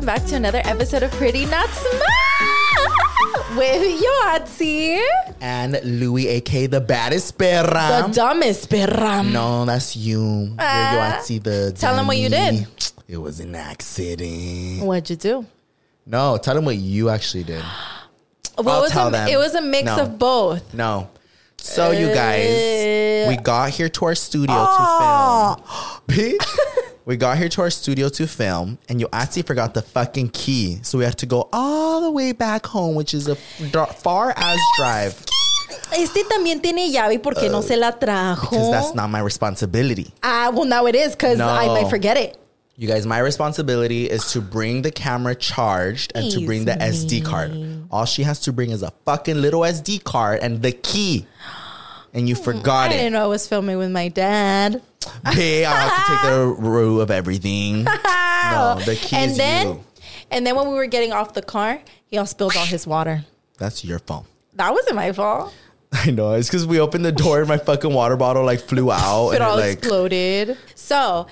welcome back to another episode of Pretty Not Smart with Yoatzi, And Louie, aka the baddest perra. the dumbest perra. no, that's you. Ah. You're Yoatzi, the Tell 'em what you did. It was an accident. What'd you do? No, tell them what you actually did. Well, I'll it was tell a, them. It was a mix No. of both. No. So you guys, we got here to our studio Oh. to film. Bitch. We got here to our studio to film, and you actually forgot the fucking key. So we had to go all the way back home, which is a far as drive. Este también tiene llave porque no se la trajo. Because that's not my responsibility. Ah, well, now it is because I might forget it. You guys, my responsibility is to bring the camera charged and to bring the SD card. All she has to bring is a fucking little SD card and the key. And you forgot it. I forgot didn't know I was filming with my dad. Hey, I have to take the rule of everything. No, the key and is then, you. and then when we were getting off the car, he all spilled all his water. That's your fault. That wasn't my fault. I know. It's because we opened the door and my fucking water bottle like flew out. It and all it, like, exploded. So,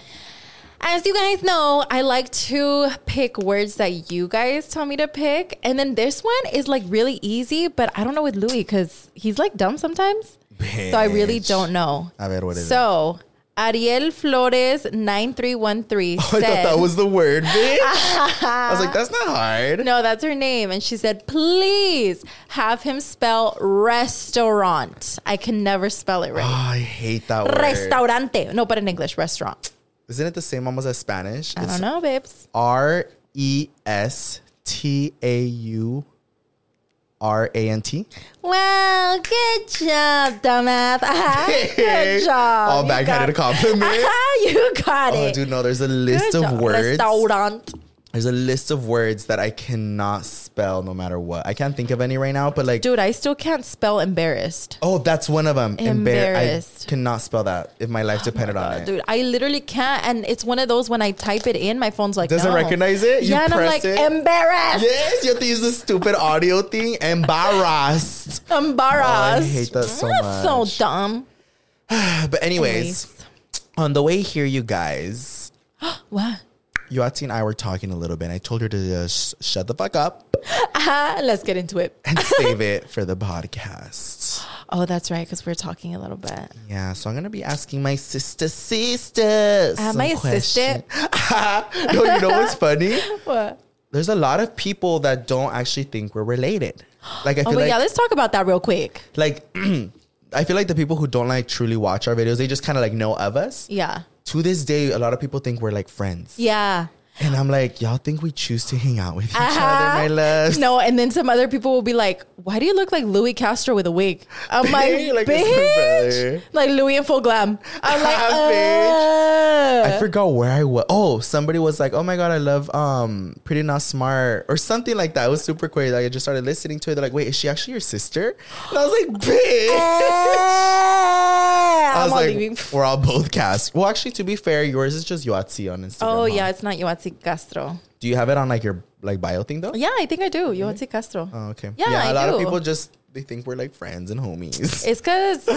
as you guys know, I like to pick words that you guys tell me to pick. And then this one is like really easy, but I don't know with Louie because he's like dumb sometimes. So I really don't know. A ver, what is it? So, Ariel Flores 9313 I said, thought that was the word, bitch. I was like, that's not hard. No, that's her name. And she said, please have him spell restaurant. I can never spell it Oh, right. I hate that word. Restaurante. No, but in English, restaurant. Isn't it the same almost as Spanish? I don't know, babes. R E S T A U R A N T. Well, good job, dumbass. Uh-huh. Good job. All backhanded got- compliment. Uh-huh, you got it. Oh, it. dude, no. There's a list of words. Restaurant. There's a list of words that I cannot spell no matter what. I can't think of any right now, but like, Dude, I still can't spell embarrassed. oh, that's one of them. Embar- Embarrassed. I cannot spell that if my life oh depended on it. Dude, I literally can't. And it's one of those when I type it in, my phone's like, Doesn't no. recognize it? You yeah, and I'm like, it? embarrassed. Yes, you have to use the stupid audio thing. Embarrassed. Embarrassed. Oh, I hate that so That's much. so dumb. But anyways, on the way here, you guys, What? Yoatzi and I were talking a little bit. and I told her to just shut the fuck up Ah, let's get into it. and save it for the podcast. Oh, that's right, because we're talking a little bit. Yeah, so I'm gonna be asking my sister sisters. Uh, my questions. no, you know what's funny? What? There's a lot of people that don't actually think we're related. Like I Oh, feel but like yeah, let's talk about that real quick. like I feel like the people who don't like truly watch our videos, they just kind of like know of us. Yeah. To this day, a lot of people think we're like friends. Yeah. And I'm like, y'all think we choose to hang out with each Uh-huh. other, my love? No, and then some other people will be like, "Why do you look like Louie Castro with a wig?" I'm like, Like "Bitch, like Louie in full glam." I'm like, Bitch. uh. I forgot where I was. Oh, somebody was like, "Oh my god, I love um Pretty Not Smart" or something like that. It was super crazy. Like I just started listening to it. They're like, "Wait, is she actually your sister?" And I was like, "Bitch." I I'm was all like, "We're all both cast." Well, actually, to be fair, yours is just Yoatzi on Instagram. Oh huh? yeah, it's not Castro. Do you have it on like your like bio thing though? Yeah, I think I do. Yoatzi Castro. Oh, okay. Yeah, a I lot of people just they think we're like friends and homies. It's because,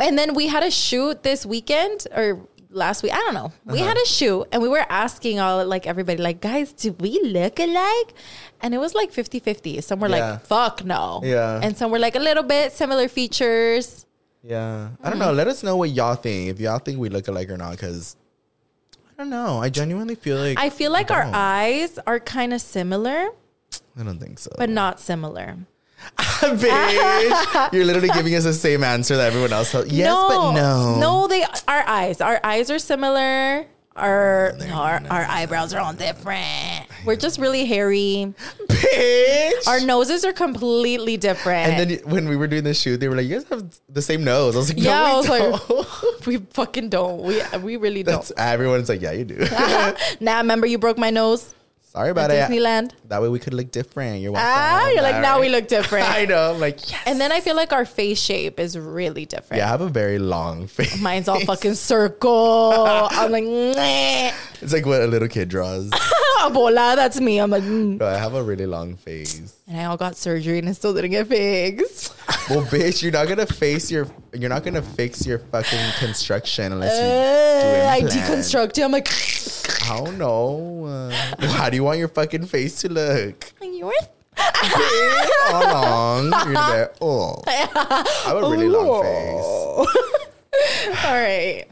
and then we had a shoot this weekend or last week. I don't know. We Uh-huh. had a shoot and we were asking all like everybody, like, guys, do we look alike? And it was like 50 50. Some were Yeah. like, fuck no. Yeah. And some were like a little bit similar features. Yeah. I don't know. Let us know what y'all think. If y'all think we look alike or not, because I don't know. I genuinely feel like I feel like we our eyes are kind of similar, I don't think so. but not similar. Bitch, you're literally giving us the same answer that everyone else. Has. Yes, but no. No, they our eyes. Our eyes are similar. Our no, our, our eyebrows are all different. We're just really hairy. bitch. Our noses are completely different. and then when we were doing the shoot, they were like, "You guys have the same nose." I was like, "No, Yeah, we I was like- don't." we fucking don't. We we really That's don't. everyone's like, "Yeah, you do." now remember you broke my nose Sorry about it. Disneyland. That way we could look different. You're welcome. Ah, you're like now we look different. I know. I'm like, yes. And then I feel like our face shape is really different. yeah, I have a very long face. Mine's all fucking circle. I'm like. It's like what a little kid draws. bola. That's me. I'm like, mm. No, I have a really long face. and I all got surgery and I still didn't get fixed. Well, bitch, you're not gonna face your. You're not gonna fix your fucking construction unless you Uh, I do implants. deconstruct it. I'm like, I don't know. Uh, how do you want your fucking face to look? Yours? How long? You're like, oh, I have a really long face. All right.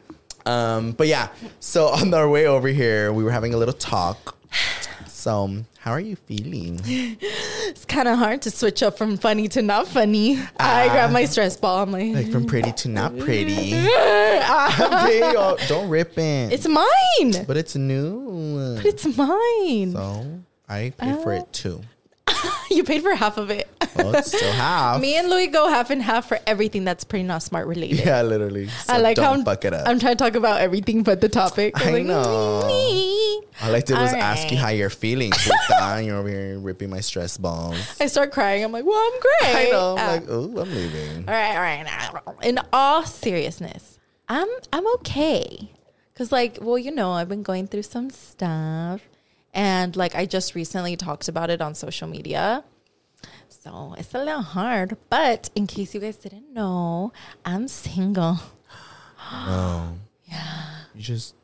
Um, but yeah, so on our way over here, we were having a little talk. So, um, how are you feeling? It's kind of hard to switch up from funny to not funny. I ah. grab my stress ball. I'm like, Like from pretty to not pretty. Don't rip it. it's mine. but it's new. But it's mine. So I pay for it uh, too. you paid for half of it. Well, it's still half. Me and Louie go half and half for everything that's pretty not smart related. yeah, literally. So I like don't how I'm, fuck it up. I'm trying to talk about everything but the topic. I'm I like, know. "Me." I like to just All ask you how you're feeling. You're over here ripping my stress balls. I start crying. I'm like, well, I'm great. I know. I'm Uh, like, oh, I'm leaving. all right, all right. In all seriousness, I'm I'm okay. Cause like, well, you know, I've been going through some stuff, and like, I just recently talked about it on social media. So it's a little hard, but in case you guys didn't know, I'm single. Oh. Yeah. You just,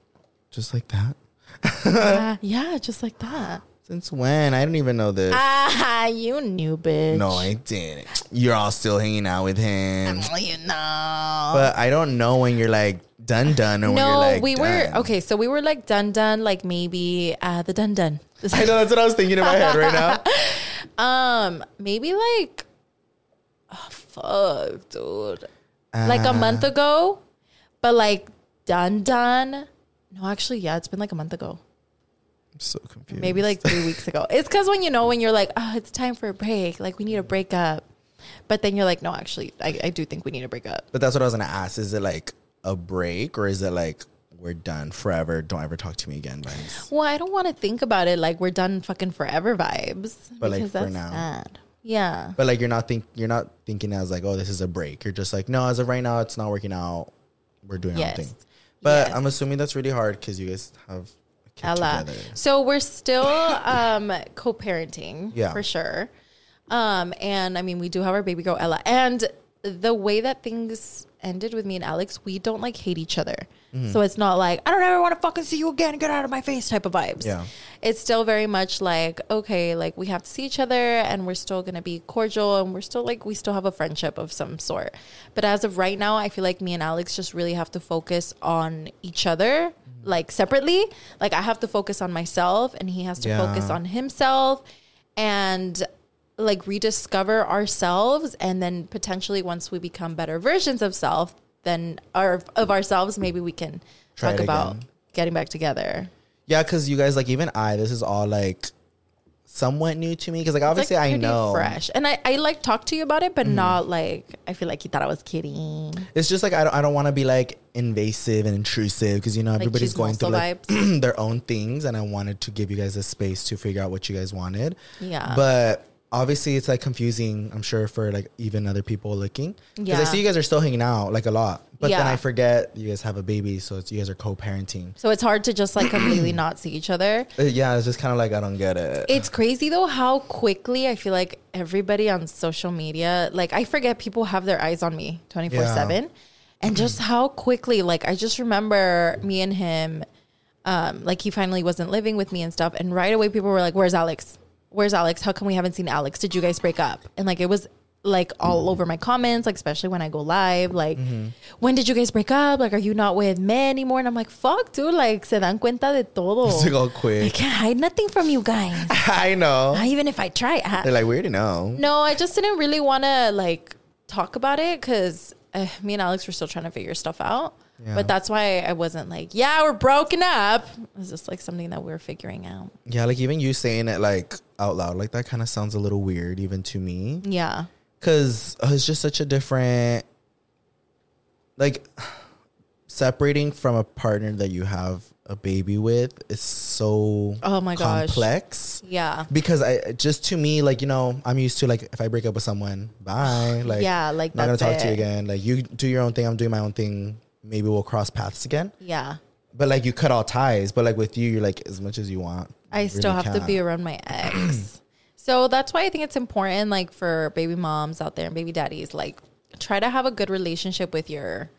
just like that? Uh, yeah, just like that. Since when? I didn't even know this. Ah, you knew, bitch. no, I didn't. You're all still hanging out with him. Well, you know. But I don't know when you're like done done or when you're no, like we were okay. So we were like done, done, like maybe uh, the done, done. I know that's what I was thinking in my head right now. Um, maybe like, oh, fuck, dude, like a Uh, month ago, but like done, done. No, actually, yeah, it's been like a month ago. I'm so confused. Maybe like three weeks ago. It's because when you know when you're like, oh, it's time for a break. Like we need to break up, but then you're like, no, actually, I, I do think we need to break up. But that's what I was gonna ask. Is it like a break or is it like we're done forever? Don't ever talk to me again, vibes. Well, I don't want to think about it like we're done fucking forever vibes. But, like, for that's now. sad. Yeah. But like you're not think you're not thinking as like, oh, this is a break. You're just like, no, as of right now, it's not working out. We're doing our Yes. thing. But Yes. I'm assuming that's really hard because you guys have a kid Ella. together. So we're still um, co-parenting, Yeah. for sure. Um, and I mean, we do have our baby girl Ella, and the way that things ended with me and Alex, we don't like hate each other. Mm-hmm. So it's not like I don't ever want to fucking see you again, get out of my face type of vibes. Yeah. It's still very much like okay, like we have to see each other, and we're still gonna be cordial, and we're still like we still have a friendship of some sort. But as of right now, I feel like me and Alex just really have to focus on each other, like separately. Like I have to focus on myself, and he has to Yeah. focus on himself, and like rediscover ourselves, and then potentially once we become better versions of self, then our of ourselves, maybe we can Try talk about getting back together. Yeah, because you guys like even I, this is all like somewhat new to me because like obviously like, I know fresh, and I I like talk to you about it, but mm. not like I feel like you thought I was kidding. it's just like I don't I don't want to be like invasive and intrusive because you know everybody's going through like their own things and I wanted to give you guys a space to figure out what you guys wanted. Yeah. But obviously it's like confusing, I'm sure for like even other people looking. Because I see you guys are still hanging out like a lot. But then I forget you guys have a baby, so it's, you guys are co-parenting. So it's hard to just like completely not see each other. Uh, Yeah, it's just kind of like I don't get it. It's crazy though how quickly I feel like everybody on social media, like I forget people have their eyes on me 24 7. And just how quickly, like I just remember me and him, um, like he finally wasn't living with me and stuff. And right away people were like, Where's Alex? Where's Alex? How come we haven't seen Alex? Did you guys break up? And like it was like all over my comments, like especially when I go live, like when did you guys break up? Like, are you not with me anymore? And I'm like, fuck, dude, like se dan cuenta de todo. It's like all I can't hide nothing from you guys. I know. Not even if I try. I- They're like, we already know. no, I just didn't really want to like talk about it because uh, me and Alex were still trying to figure stuff out. Yeah. But that's why I wasn't like, yeah, we're broken up. It was just like something that we were figuring out. Yeah, like even you saying it like out loud, like that kind of sounds a little weird even to me. Yeah. Cause uh, it's just such a different, like, separating from a partner that you have a baby with is so Oh my gosh. complex. Yeah. Because I just to me, like you know, I'm used to like if I break up with someone, bye. Like Yeah, like, not gonna talk to you again. Like you do your own thing, I'm doing my own thing. Maybe we'll cross paths again. Yeah. But like you cut all ties. But like with you, you're like as much as you want. I you still really have to can't. be around my ex. so that's why I think it's important, like for baby moms out there and baby daddies, like try to have a good relationship with your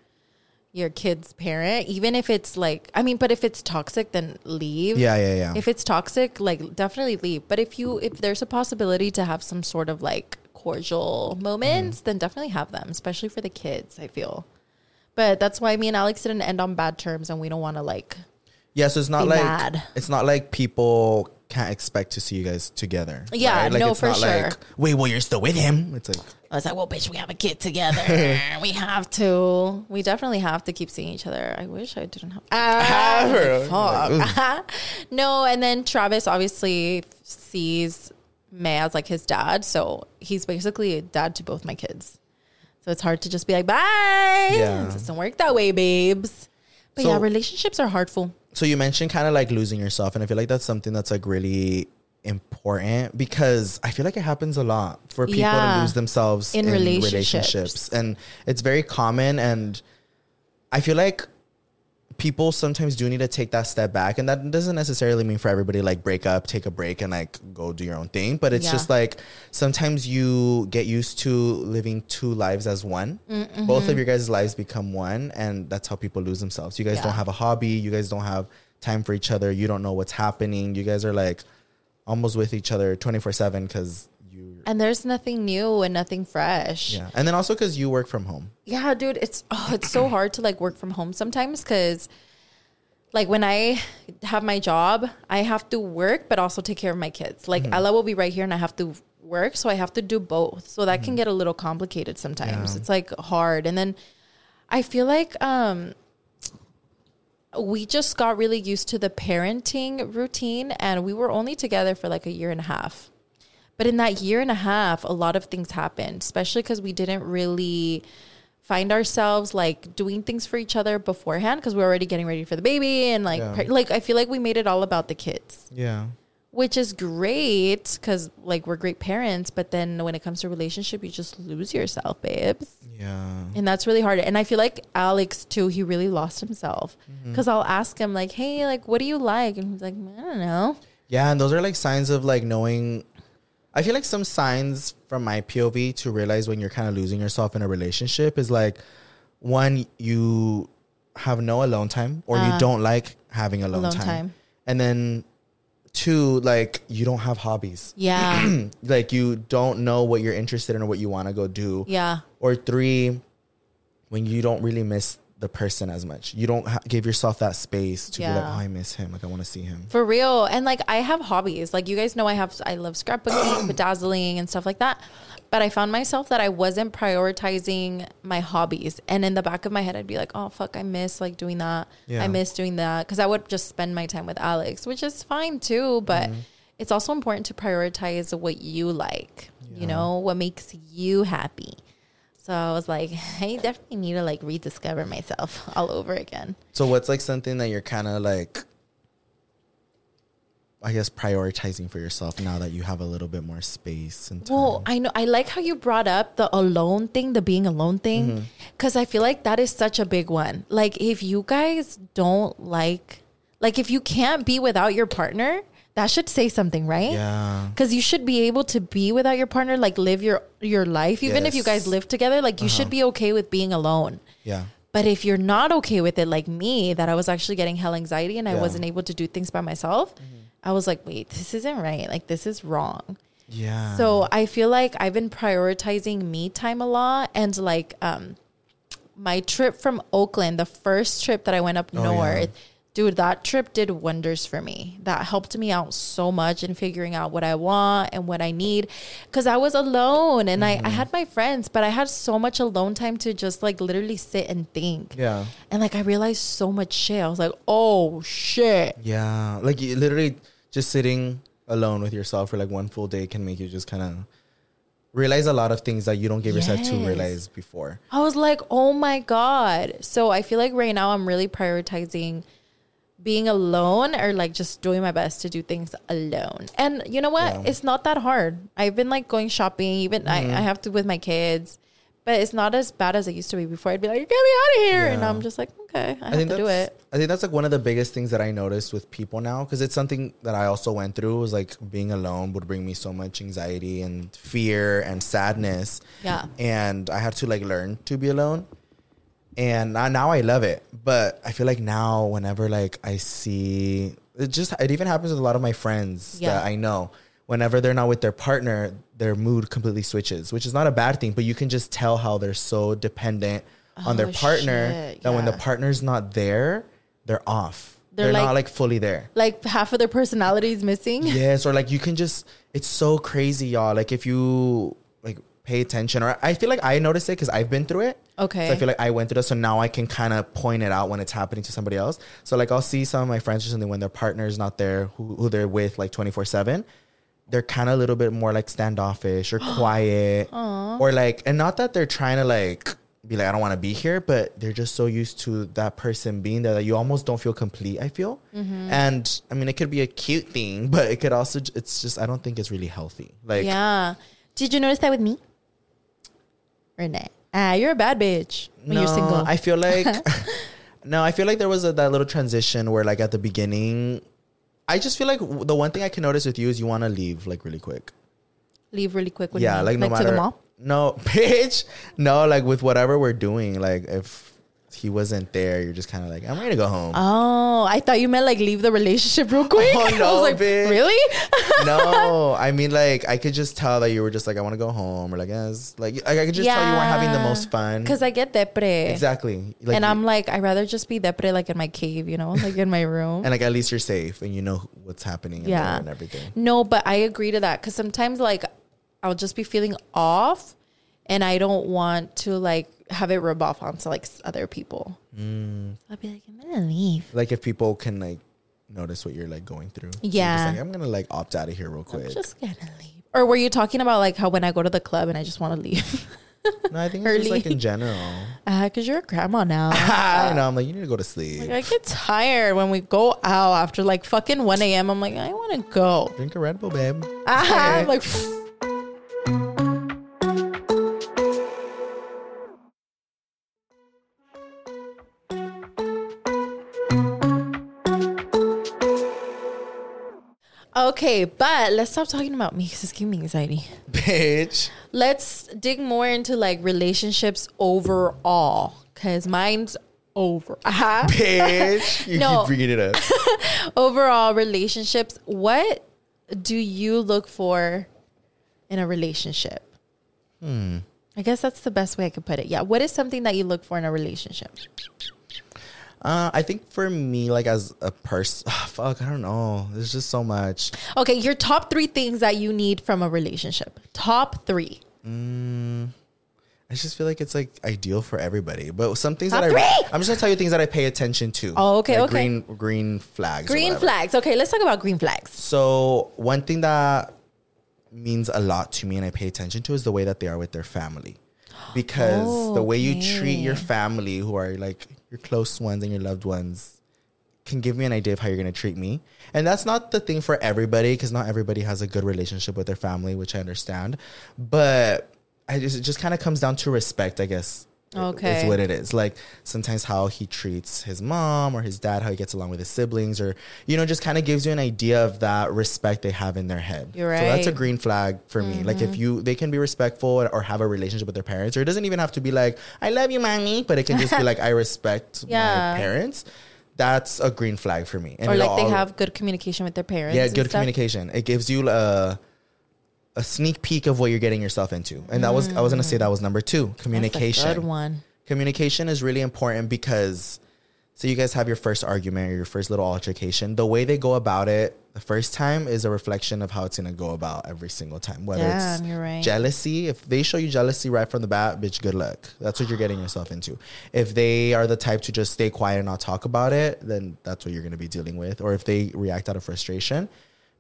your kid's parent, even if it's like, I mean, but if it's toxic, then leave. Yeah, yeah, yeah. If it's toxic, like definitely leave. But if you, if there's a possibility to have some sort of like cordial moments, Mm-hmm. then definitely have them, especially for the kids, I feel. But that's why me and Alex didn't end on bad terms and we don't want to like, yeah, so it's not like mad. it's not like people can't expect to see you guys together. Yeah, right? Like, no, it's for not sure. Like, Wait, well, you're still with him. It's like I was like, well, bitch, we have a kid together. we have to. We definitely have to keep seeing each other. I wish I didn't have. Ah, fuck. no, and then Travis obviously sees May as like his dad. So he's basically a dad to both my kids. So it's hard to just be like, bye. Yeah. It doesn't work that way, babes. But So- yeah, relationships are hurtful. so you mentioned kind of like losing yourself and i feel like that's something that's like really important because i feel like it happens a lot for people Yeah. to lose themselves In in, relationships. relationships. and it's very common and i feel like people sometimes do need to take that step back and that doesn't necessarily mean for everybody like break up take a break and like go do your own thing but it's Yeah. just like sometimes you get used to living two lives as one Mm-hmm. both of your guys' lives become one and that's how people lose themselves you guys Yeah. don't have a hobby you guys don't have time for each other you don't know what's happening you guys are like almost with each other 24 7 because And there's nothing new and nothing fresh. yeah and then also because you work from home Yeah, dude, it's oh, it's so hard to like work from home sometimes because like when I have my job, I have to work but also take care of my kids. Like Ella will be right here and I have to work, so I have to do both. So that can get a little complicated sometimes. Yeah. It's like hard. And then I feel like um we just got really used to the parenting routine and we were only together for like a year and a half. But in that year and a half, a lot of things happened, especially because we didn't really find ourselves like doing things for each other beforehand because we were already getting ready for the baby and like Yeah. like I feel like we made it all about the kids, yeah which is great because like we're great parents. But then when it comes to relationship, you just lose yourself, babes. yeah And that's really hard. And I feel like Alex too, he really lost himself. Mm-hmm. Because I'll ask him, like, hey, like, what do you like? And he's like, I don't know. Yeah, and those are like signs of like knowing. I feel like some signs from my POV to realize when you're kind of losing yourself in a relationship is like one, you have no alone time or Ah. you don't like having alone, Alone time. time. And then two, like you don't have hobbies. Yeah. like you don't know what you're interested in or what you want to go do. yeah. Or three, when you don't really miss the person as much. You don't ha- give yourself that space to be like, oh, I miss him. Like I want to see him. For real. And like I have hobbies. Like you guys know I have I love scrapbooking, bedazzling and stuff like that. But I found myself that I wasn't prioritizing my hobbies. And in the back of my head I'd be like, "Oh fuck, I miss like doing that. Yeah. I miss doing that." Cuz I would just spend my time with Alex, which is fine too, but mm-hmm. it's also important to prioritize what you like. You know, what makes you happy. So I was like, I definitely need to like rediscover myself all over again. So what's like something that you're kind of like I guess prioritizing for yourself now that you have a little bit more space and time. Well, I know I like how you brought up the alone thing, the being alone thing, Mm-hmm. because I feel like that is such a big one. Like, if you guys don't like, like, if you can't be without your partner, that should say something, right? yeah. Because you should be able to be without your partner, like live your your life, even if you Uh-huh. guys live together. Like, you should be okay with being alone. Yeah. But if you're not okay with it, like me, that I was actually getting hell anxiety and I Yeah. Mm-hmm. wasn't able to do things by myself, I was like, wait, this isn't right. Like, this is wrong. Yeah. So I feel like I've been prioritizing me time a lot and like um my trip from Oakland, the first trip that I went up Oh, north, yeah. Dude, that trip did wonders for me. That helped me out so much in figuring out what I want and what I need. Cause I was alone and I, I Mm-hmm. had my friends, but I had so much alone time to just like literally sit and think. yeah. And like I realized so much shit. I was like, oh shit. Yeah. Like you literally just sitting alone with yourself for like one full day can make you just kind of realize a lot of things that you don't give yourself to realize before. I was like, oh my God. So I feel like right now I'm really prioritizing being alone or like just doing my best to do things alone. And you know what? Yeah. It's not that hard. I've been like going shopping, even I, Mm-hmm. I have to with my kids, but it's not as bad as it used to be before. I'd be like, get me out of here. And I'm just like, okay, I, I have think to do it. I think that's like one of the biggest things that I noticed with people now because it's something that I also went through was like being alone would bring me so much anxiety and fear and sadness. Yeah. And I had to like learn to be alone. And now, now I love it. But I feel like now, whenever like I see it, just it even happens with a lot of my friends Yeah. that I know. Whenever they're not with their partner, their mood completely switches, which is not a bad thing. But you can just tell how they're so dependent on their Oh, partner shit, that when the partner's not there, they're off. They're They're, like- not like fully there. Like half of their personality is missing. yes, or like you can just it's so crazy, y'all. Like if you like pay attention, or I feel like I noticed it because I've been through it. Okay. So I feel like I went through this, so now I can kind of point it out when it's happening to somebody else. So like I'll see some of my friends or something when their partner's not there, who, who they're with like twenty four seven. They're kind of a little bit more like standoffish or quiet, or like, and not that they're trying to like be like I don't want to be here, but they're just so used to that person being there that you almost don't feel complete. I feel, mm-hmm. and I mean it could be a cute thing, but it could also it's just I don't think it's really healthy. Like yeah. Did you notice that with me? Or not? Ah, you're a bad bitch when you're single. I feel like no, I feel like there was a, that little transition where like at the beginning, I just feel like the one thing I can notice with you is you want to leave like really quick. Leave really quick. Yeah, mean? like no to matter the mall. no, bitch, no, like with whatever we're doing, like if he wasn't there, you're just kind of like I'm ready to go home. Oh, I thought you meant like leave the relationship real quick. Oh, I no, was like, bitch. really? no, I mean like I could just tell that you were just like I want to go home or like yes, like like, I could just tell you weren't having the most fun. Because I get depre. exactly, like, and I'm like, I'd rather just be depre like in my cave, you know, like in my room. and like at least you're safe and you know what's happening. Yeah. and everything. No, but I agree to that because sometimes like I'll just be feeling off, and I don't want to like have it rub off onto like other people. Mm. I'll be like, I'm gonna leave. like if people can like notice what you're like going through. So Yeah. like, I'm gonna like opt out of here real I'm quick. just gonna leave. Or were you talking about like how when I go to the club and I just want to leave? no, I think it's just like in general. Uh, cause you're a grandma now. I know. I'm like, you need to go to sleep. Like, I get tired when we go out after like fucking 1 a.m. I'm like, I want to go. Drink a Red Bull, babe. Ah, I'm like, okay, but let's stop talking about me because it's giving me anxiety. Bitch. Let's dig more into like relationships overall because mine's over. Uh-huh. Bitch. You No. keep bringing it up. overall relationships what do you look for in a relationship Hmm. i guess that's the best way i could put it yeah what is something that you look for in a relationship Uh, I think for me, like as a person, fuck, I don't know. There's just so much. okay your top three things that you need from a relationship top three I just feel like it's like ideal for everybody. But some things Top that I, three! I'm just gonna tell you things that I pay attention to. Oh, okay, Like okay. Green, green flags. green flags okay let's talk about green flags So one thing that means a lot to me and I pay attention to is the way that they are with their family. Because the way you treat your family, who are like your close ones and your loved ones, can give me an idea of how you're gonna treat me. And that's not the thing for everybody, because not everybody has a good relationship with their family, which I understand. But I just it just kind of comes down to respect, I guess. Okay. Is what it is. Like sometimes how he treats his mom or his dad, how he gets along with his siblings, or you know, just kind of gives you an idea of that respect they have in their head. You're So that's a green flag for me. Like if mm-hmm. you they can be respectful or have a relationship with their parents, or it doesn't even have to be like, I love you, mommy, but it can just be like I respect Yeah. my parents. That's a green flag for me. And or like they all- have good communication with their parents yeah, good stuff? communication. It gives you a a sneak peek of what you're getting yourself into. And that was I was gonna say that was number two, That's a communication. good one. Communication is really important because so you guys have your first argument or your first little altercation. The way they go about it the first time is a reflection of how it's to go about every single time whether Damn, it's you're right. jealousy. If they show you jealousy right from the bat bitch good luck. That's what you're getting yourself into. If they are the type to just stay quiet and not talk about it then that's what you're to be dealing with. Or if they react out of frustration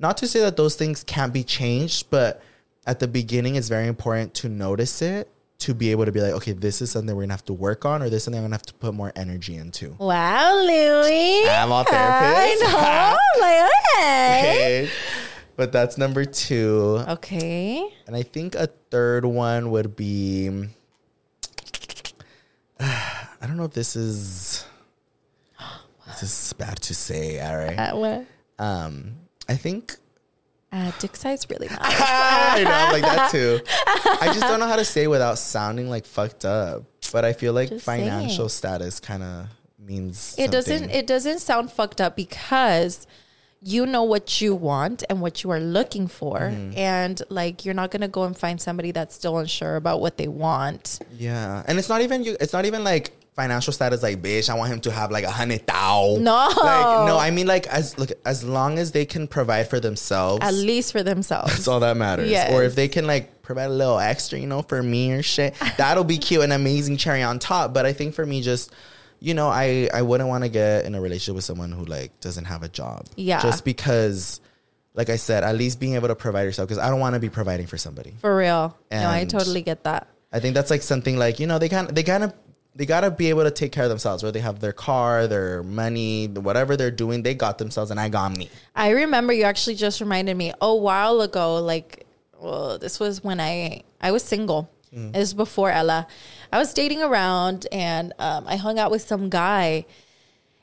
not to say that those things can't be changed but at the beginning it's very important to notice it to be able to be like okay this is something we're gonna have to work on or this is something i'm gonna have to put more energy into. Wow louie. I'm all therapist. i know like okay. Okay. but that's number two. Okay. And i think a third one would be i don't know if this is this is bad to say all right uh, what um i think uh, dick size really matters I know, like that too. I just don't know how to say it without sounding like fucked up. But I feel like Just financial status kind of means it doesn't it doesn't sound fucked up because you know what you want and what you are looking for Mm-hmm. and like you're not going to go and find somebody that's still unsure about what they want Yeah, and it's not even you. It's not even like financial status. Like, bitch, I want him to have like a hundred thou. No. like no. I mean, like as look as long as they can provide for themselves, at least for themselves that's all that matters. Yes. Or if they can like provide a little extra, you know, for me or shit, that'll be cute, and amazing cherry on top. But I think for me, just you know, I I wouldn't want to get in a relationship with someone who like doesn't have a job. Yeah. just because. Like I said, at least being able to provide yourself because I don't want to be providing for somebody. for real no i totally get that I think that's like something like you know they kind they kind of they gotta be able to take care of themselves. Where they have their car, their money, whatever they're doing, they got themselves, and I got me. I remember you actually just reminded me a while ago, like, well, this was when I I was single. Mm. This was before Ella. I was dating around and um, I hung out with some guy,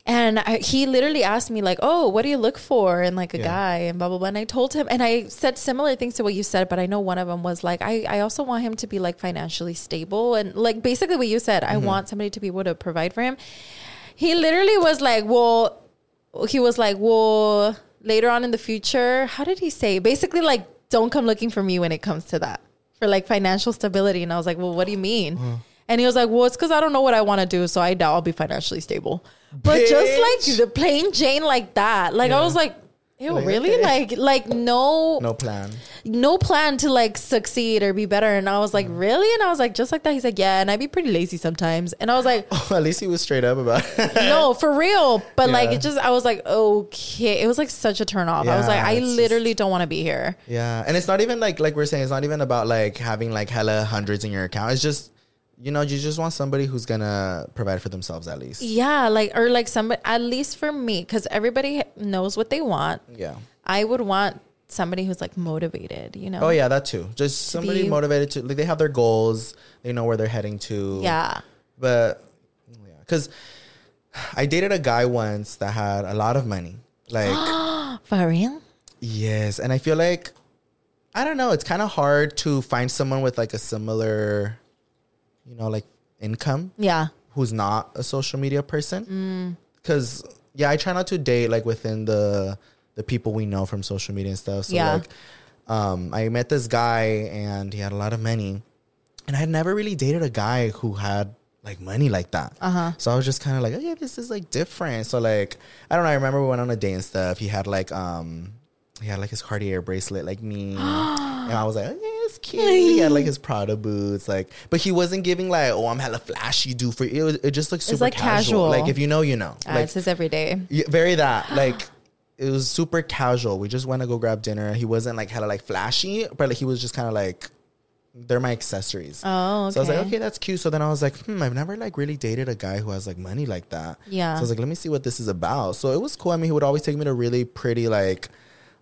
and I, he literally asked me like, "Oh, what do you look for in like a Yeah. guy?" and blah blah blah. And I told him, and I said similar things to what you said, but I know one of them was like, I I also want him to be like financially stable and like basically what you said. I Mm-hmm. want somebody to be able to provide for him. He literally was like, "Well." he was like, well, later on in the future, how did he say? Basically, like, don't come looking for me when it comes to that for like financial stability. And I was like, well, what do you mean? Uh-huh. And he was like, well, it's because I don't know what I want to do, so I doubt I'll be financially stable. But just like the plain Jane like that, like I was like, ew, Like, really? okay. Like, like no, No plan. no plan to like succeed or be better. And I was like, mm. really? And I was like, just like that. He's like, yeah. And I'd be pretty lazy sometimes. And I was like, oh, At least he was straight up about it. no, for real. But like, it just, I was like, okay. It was like such a turn off. I was like, I it's just- literally don't want to be here. yeah, and it's not even like like we're saying. It's not even about like having like hella hundreds in your account. It's just you know you just want somebody who's gonna provide for themselves at least. Yeah. Like, or like somebody, at least for me, because everybody knows what they want. Yeah. I would want somebody who's like motivated, you know? Oh yeah, that too. Just somebody be- motivated to like they have their goals. They know where they're heading to. Yeah. but yeah, because I dated a guy once that had a lot of money. Like For real? yes, and I feel like I don't know. It's kind of hard to find someone with like a similar, you know, like income Yeah. who's not a social media Mm. person. Because yeah, I try not to date like within the the people we know from social media and stuff. So Yeah. like, um, I met this guy and he had a lot of money, and I had never really dated a guy who had like money like that. Uh-huh. So I was just kind of like, oh yeah, this is like different. So like, I don't know. I remember we went on a date and stuff. He had like um. He had like his Cartier bracelet, like me, and I was like, "Oh yeah, it's cute." He had like his Prada boots, like, but he wasn't giving like, "Oh, I'm hella flashy, dude." For it, was, it just looks super like casual. casual. Like if you know, you know. Uh, like it's his everyday. yeah, very that. Like it was super casual. We just went to go grab dinner. He wasn't like hella like flashy, but like, he was just kind of like they're my accessories. Oh, okay. So I was like, okay, that's cute. So then I was like, hmm, I've never like really dated a guy who has like money like that. Yeah. So I was like, let me see what this is about. So it was cool. I mean, he would always take me to really pretty like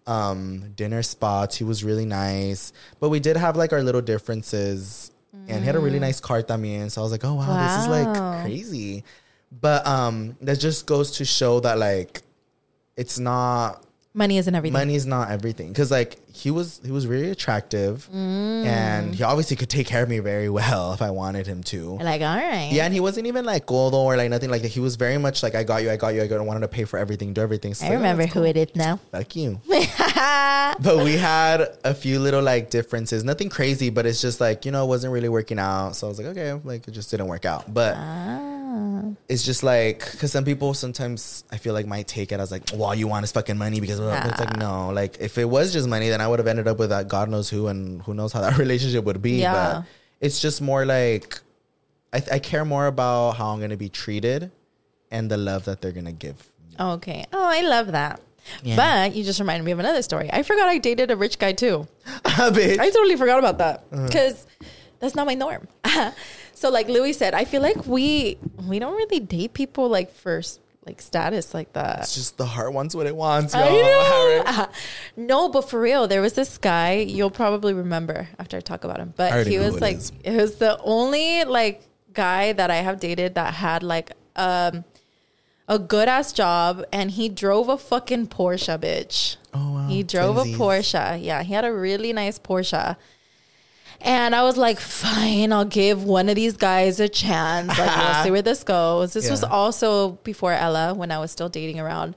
um dinner spots. He was really nice. But we did have like our little differences. And he had a really nice car también. So I was like, oh wow, this is Mm. Like crazy. But um that just goes to show that like it's not Money isn't everything. money is not everything because like he was he was really attractive Mm. and he obviously could take care of me very well if i wanted him to Like, all right. yeah and he wasn't even like goldo or like nothing like that he was very much like i got you i got you i got wanted to pay for everything do everything So I like, oh, remember that's who cool. it is now. fuck you but we had a few little like differences nothing crazy but it's just like you know it wasn't really working out so i was like okay like it just didn't work out but Ah. It's just like because some people sometimes I feel like might take it as like, well, you want is fucking money because blah, blah, blah. it's like no, like if it was just money, then I would have ended up with that God knows who and who knows how that relationship would be. Yeah. But it's just more like I, I care more about how I'm gonna be treated and the love that they're gonna give. Okay. Oh, I love that. Yeah. But you just reminded me of another story. I forgot I dated a rich guy too. I totally forgot about that Uh-huh. because that's not my norm. so, like Louie said, I feel like we we don't really date people like first like status like that. it's just the heart wants what it wants. Y'all. know. no, but for real, there was this guy you'll probably remember after I talk about him. But he was it like, is. it was the only like guy that I have dated that had like um a good ass job, and he drove a fucking Porsche, bitch. Oh wow. He drove Twinsies. a Porsche. Yeah, he had a really nice Porsche. And I was like, fine, I'll give one of these guys a chance. Like, we'll see where this goes. This was also before Ella when I was still dating around.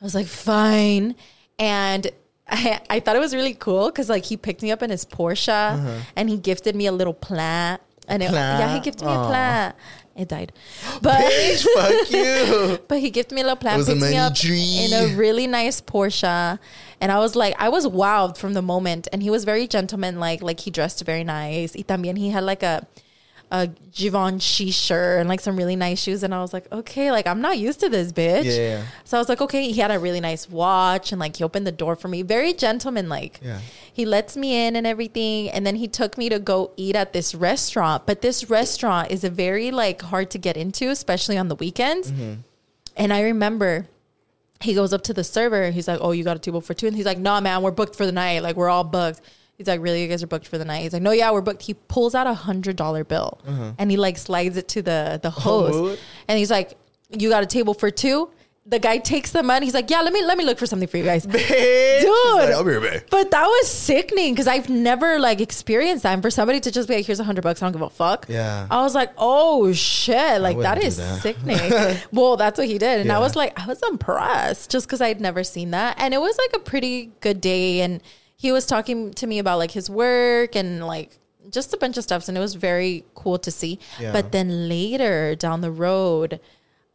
I was like, fine. And I, I thought it was really cool because like he picked me up in his Porsche uh-huh. and he gifted me a little plant. And it, yeah, he gifted me Aw. a plant. It died. But Bitch, fuck you. but he gifted me a little plant, It was a picked me up tree. in a really nice Porsche, and I was like, I was wowed from the moment. And he was very gentleman, like like he dressed very nice. Y también he had like a a Givenchy shirt and like some really nice shoes, and I was like, okay, like I'm not used to this, bitch. Yeah. So I was like, okay. He had a really nice watch, and like he opened the door for me, very gentleman, like. Yeah. He lets me in and everything, and then he took me to go eat at this restaurant. But this restaurant is a very like hard to get into, especially on the weekends. Mm-hmm. And I remember he goes up to the server. He's like, "Oh, you got a table for two? And he's like, "No, man, we're booked for the night. Like, we're all booked." He's like, "Really? You guys are booked for the night?" He's like, "No, yeah, we're booked." He pulls out a hundred dollar bill uh-huh. and he like slides it to the the oh, host, Oh. and he's like, "You got a table for two? The guy takes the money. He's like, "Yeah, let me let me look for something for you guys." Dude. like, I'll be right. But that was sickening because I've never like experienced that. And for somebody to just be like, here's a hundred bucks, I don't give a fuck. Yeah. I was like, oh shit. Like that is that. sickening. well, that's what he did. And I was like, I was impressed just because I'd never seen that. And it was like a pretty good day. And he was talking to me about like his work and like just a bunch of stuff. And it was very cool to see. Yeah. But then later down the road,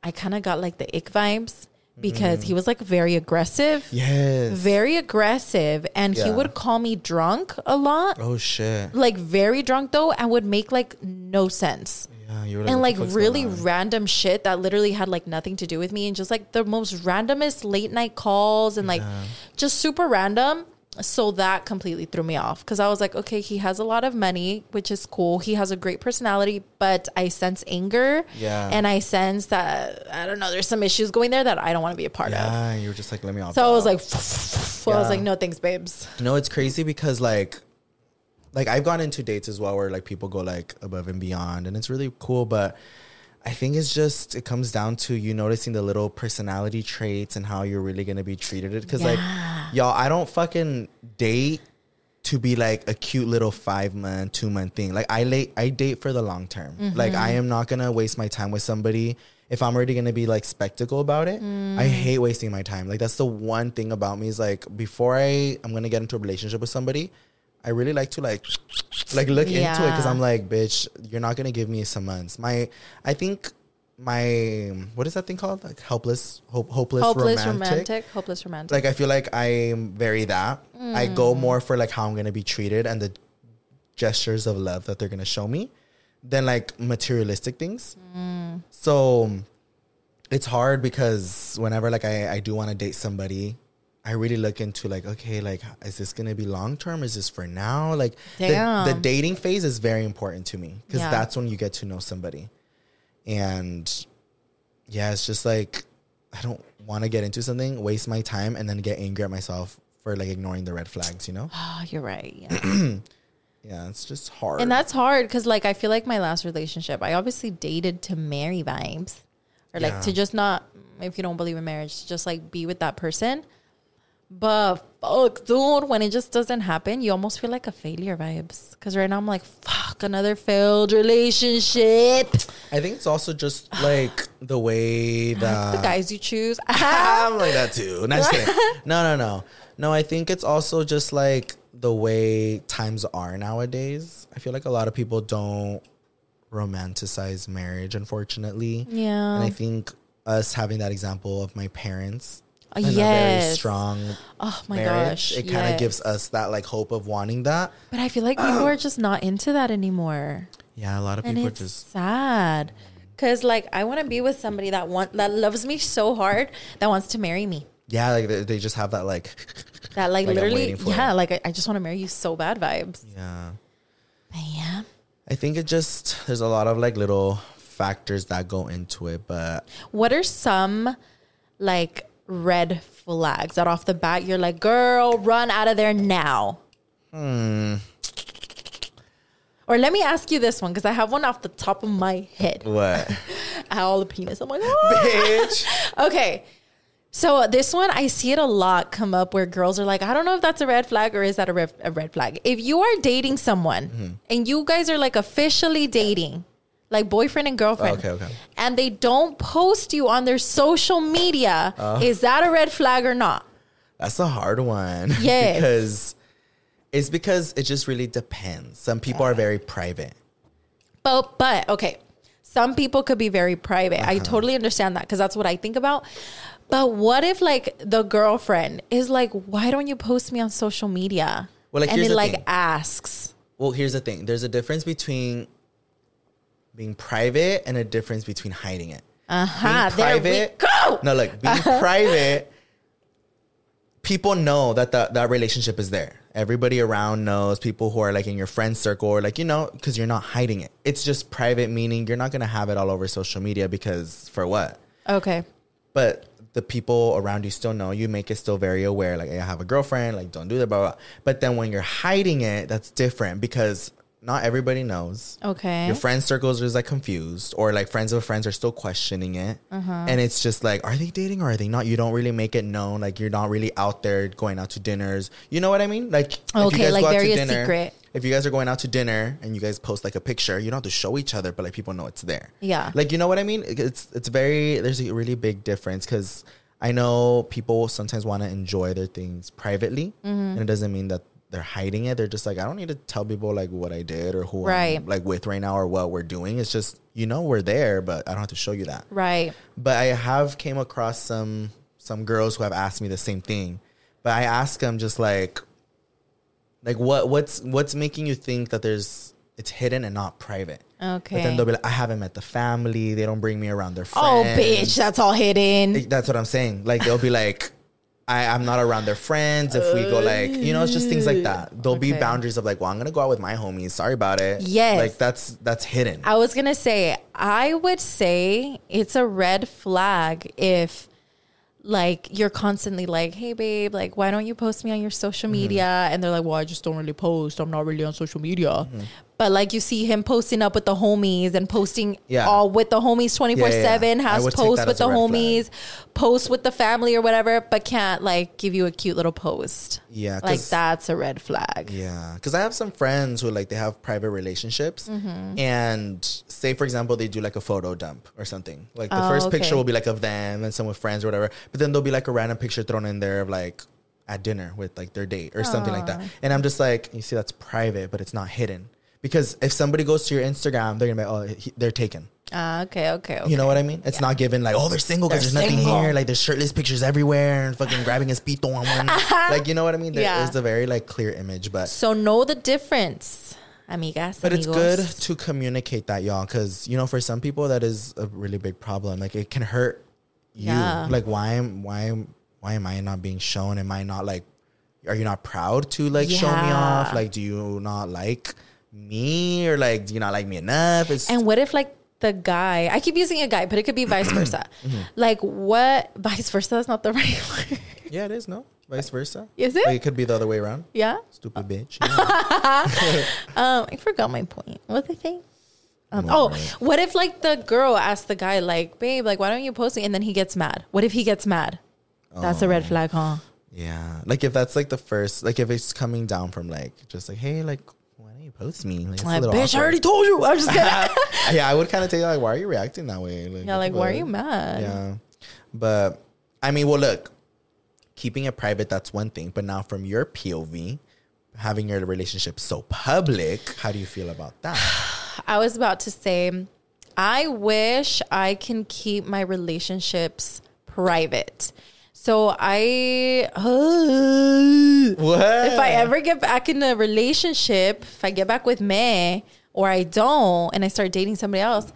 I kind of got like the ick vibes because Mm. he was like very aggressive Yes. very aggressive and he would call me drunk a lot oh shit. like very drunk though and would make like no sense Yeah, you were and like really random shit that literally had like nothing to do with me and just like the most randomest late night calls and like just super random so that completely threw me off because I was like, okay, he has a lot of money, which is cool. He has a great personality, but I sense anger. Yeah. And I sense that, I don't know, there's some issues going there that I don't want to be a part of. Yeah, you were just like, let me off. So I was out. like, I was like, no thanks, babes. No, it's crazy because like like I've gone into dates as well where like people go like above and beyond and it's really cool, but I think it's just it comes down to you noticing the little personality traits and how you're really gonna be treated it. Cause Yeah. like y'all, I don't fucking date to be like a cute little five month, two month thing. Like I late I date for the long term. Mm-hmm. Like I am not gonna waste my time with somebody if I'm already gonna be like spectacle about it. I mm. hate wasting my time. Like that's the one thing about me is like before I I'm gonna get into a relationship with somebody, I really like to like like look into it because I'm like, bitch, you're not gonna give me some months. My I think my what is that thing called? Like helpless, hope, hopeless, Hopeless romantic. romantic. Hopeless romantic. Like I feel like I'm very that. I go mm. more for like how I'm gonna be treated and the gestures of love that they're gonna show me than like materialistic things. Mm. So it's hard because whenever like I, I do want to date somebody, I really look into like, okay, like is this gonna be long term? Is this for now? Like the, the dating phase is very important to me because Yeah. that's when you get to know somebody. And yeah, it's just like I don't want to get into something, waste my time, and then get angry at myself for like ignoring the red flags. You know? oh, you're right. Yeah. Yeah, it's just hard. and that's hard because, like, I feel like my last relationship, I obviously dated to marry vibes, or like Yeah. to just not, if you don't believe in marriage, to just like be with that person. But fuck, dude, when it just doesn't happen, you almost feel like a failure vibes. Because right now I'm like, fuck, another failed relationship. I think it's also just like the way ah, that the guys you choose. I'm like that too. Just. No, no, no, no. I think it's also just like the way times are nowadays. I feel like a lot of people don't romanticize marriage, unfortunately. Yeah. and I think us having that example of my parents. And a very yes. strong oh my marriage. gosh. It kind of yes. gives us that like hope of wanting that. But I feel like people are just not into that anymore. Yeah, a lot of and people are it's just sad because like i want to be with somebody that want that loves me so hard that wants to marry me yeah, like they, they just have that like that like, Like, literally yeah it. like I, I just want to marry you so bad vibes yeah. but yeah I think it just there's a lot of like little factors that go into it, but what are some like red flags that off the bat you're like girl run out of there now Hmm. or let me ask you this one because i have one off the top of my head what? all the penis i'm like "Ah." Bitch. okay So this one, I see it a lot come up where girls are like, I don't know if that's a red flag or is that a red, a red flag. If you are dating someone Mm-hmm. and you guys are like officially dating, like boyfriend and girlfriend, Okay, okay. and they don't post you on their social media, Uh. is that a red flag or not? That's a hard one. Yes. because it's because it just really depends. Some people are very private. But but okay, some people could be very private. Uh-huh. I totally understand that because that's what I think about. But what if like the girlfriend is like, why don't you post me on social media? Well, like, and it like thing. asks. Well, here's the thing. There's a difference between being private and a difference between hiding it. Uh huh. Being There we private- go. No, like being private, people know that the, that relationship is there. Everybody around knows. People who are like in your friend circle or like you know because you're not hiding it. It's just private, meaning you're not gonna have it all over social media because for what? Okay. But the people around you still know. You make it still very aware. Like, hey, I have a girlfriend. Like, don't do that. Blah, blah. But then when you're hiding it, that's different because not everybody knows. Okay. Your friend circles are just like confused, or like friends of friends are still questioning it, Uh-huh. and it's just like, are they dating or are they not? You don't really make it known. Like you're not really out there going out to dinners. You know what I mean? Like if you Okay, guys like go out to very dinner- secret. If you guys are going out to dinner and you guys post like a picture, you don't have to show each other, but like people know it's there. Yeah. Like you know what I mean? It's it's very there's a really big difference because I know people sometimes want to enjoy their things privately, Mm-hmm. and it doesn't mean that they're hiding it. They're just like I don't need to tell people like what I did or who Right. I'm like with right now or what we're doing. It's just you know we're there, but I don't have to show you that. Right. But I have came across some some girls who have asked me the same thing. But I ask them just like like what what's what's making you think that there's it's hidden and not private. Okay. But then they'll be like, I haven't met the family. They don't bring me around their friends. oh, bitch, that's all hidden. That's what I'm saying. Like they'll be like, I, I'm not around their friends. If we go like, you know, it's just things like that. There'll be Okay. boundaries of like, well, I'm gonna go out with my homies. Sorry about it. Yes. Like that's that's hidden. I was gonna say, I would say it's a red flag if like you're constantly like, hey babe, like why don't you post me on your social Mm-hmm. media? And they're like, Well, I just don't really post. I'm not really on social media. But like you see him posting up with the homies and posting Yeah. all with the homies 24 Yeah, yeah, yeah. 7, has posts with the red flag. homies, posts with the family or whatever, but can't like give you a cute little post. Yeah, Like that's a red flag. Yeah, because I have some friends who like they have private relationships, Mm-hmm. and say for example they do like a photo dump or something. Like the Oh, first okay. picture will be like of them and some with friends or whatever, but then there'll be like a random picture thrown in there of like at dinner with like their date or something like that. And I'm just like, you see, that's private, but it's not hidden. Because if somebody goes to your Instagram, they're gonna be, like, oh, he, they're taken. Ah, okay, okay, okay. You know what I mean? It's not given like, oh, they're single because there's nothing here. Like there's shirtless pictures everywhere and fucking grabbing his pito on one. like you know what I mean? There Yeah. is a very like clear image, but So know the difference, amigas. but it's good to communicate that, y'all, because you know, for some people, that is a really big problem. Like it can hurt you. Yeah. Like why am why am why am I not being shown? Am I not like? Are you not proud to like show me off? Like, do you not like me, or like do you not like me enough? It's And what if like the guy? I keep using a guy, but it could be vice versa. Like what? Vice versa is not the right word. yeah, it is no vice versa. Is it? Like, it could be the other way around. yeah. Stupid bitch. Yeah. Um, I forgot my point. What I think? Um, No, oh, right. what if like the girl asks the guy like, "Babe, like, why don't you post me?" And then he gets mad. What if he gets mad? That's a Oh. red flag, huh? Yeah, like if that's like the first, like if it's coming down from like just like, hey, like you post me? Like, Like, little bitch, I already told you. I'm just kidding. yeah, I would kind of take like, why are you reacting that way? Like, yeah, like, why are you mad? Yeah, but I mean, well, look, keeping it private that's one thing, but now from your POV, having your relationship so public, how do you feel about that? I was about to say, I wish I can keep my relationships private. So I, what if I ever get back in a relationship, if I get back with me or I don't, and I start dating somebody else,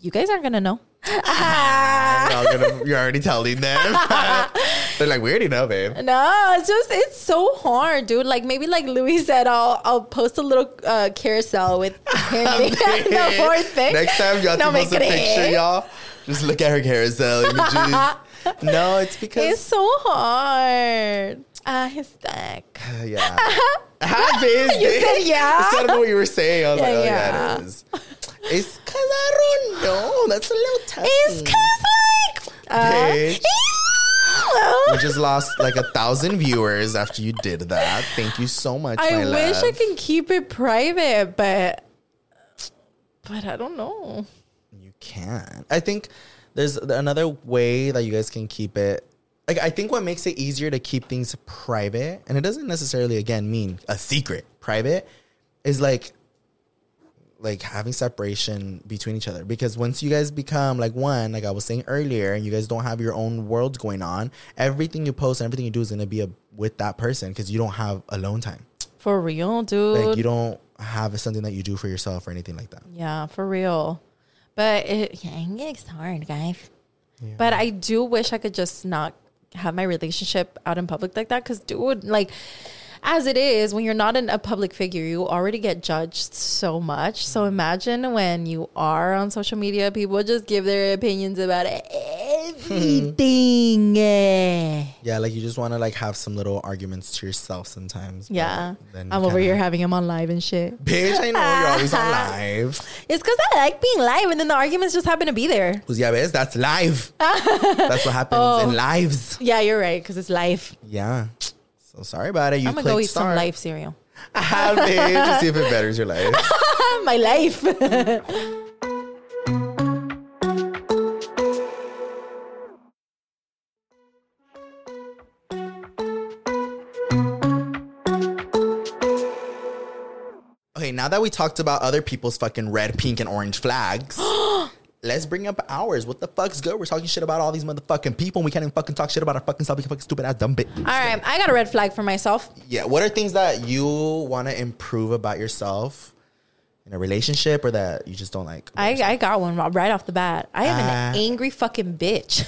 you guys aren't gonna know. Not gonna- you're already telling them. They're like, we already know, babe. No, it's just it's so hard, dude. Like maybe like Louie said, I'll I'll post a little uh, carousel with him the whole thing. Next time y'all No post a picture, y'all, just look at her carousel images. No, it's because It's so hard. Ah, he's stuck. yeah. Hi, biz. You said yeah? I don't know what you were saying. I was Yeah, like, oh yeah. yeah, it is. It's cause I don't know. That's a little tough. It's cause like uh, Bitch. We just lost like a thousand viewers after you did that. Thank you so much. I my wish I love. can keep it private, but but I don't know. You can. I think there's another way that you guys can keep it. Like I think what makes it easier to keep things private, and it doesn't necessarily again mean a secret. Private is like like having separation between each other because once you guys become like one like i was saying earlier and you guys don't have your own worlds going on everything you post and everything you do is going to be a, with that person because you don't have alone time For real, dude. like you don't have something that you do for yourself or anything like that Yeah, for real. But it yeah, it's hard, guys. But I do wish I could just not have my relationship out in public like that. Cause dude, like as it is, when you're not in a public figure, you already get judged so much. So mm. imagine when you are on social media, people just give their opinions about everything. Eh. Yeah, like you just want to like have some little arguments to yourself sometimes. yeah. then I'm over here having them on live and shit. Bitch, I know you're always on live. It's because I like being live and then the arguments just happen to be there. Pues ya ves, that's live. that's what happens Oh. in lives. Yeah, you're right. Because it's live. Yeah. So sorry about it. You I'm to go eat some start. live cereal. Have it to see if it betters your life. My life. Now that we talked about other people's fucking red, pink, and orange flags, let's bring up ours. What the fuck's good? We're talking shit about all these motherfucking people. And we can't even fucking talk shit about our fucking self. We fucking stupid ass dumb bitch. All right. I got a red flag for myself. Yeah. What are things that you want to improve about yourself in a relationship, or that you just don't like? I. I got one right off the bat. I am an Ah. angry fucking bitch.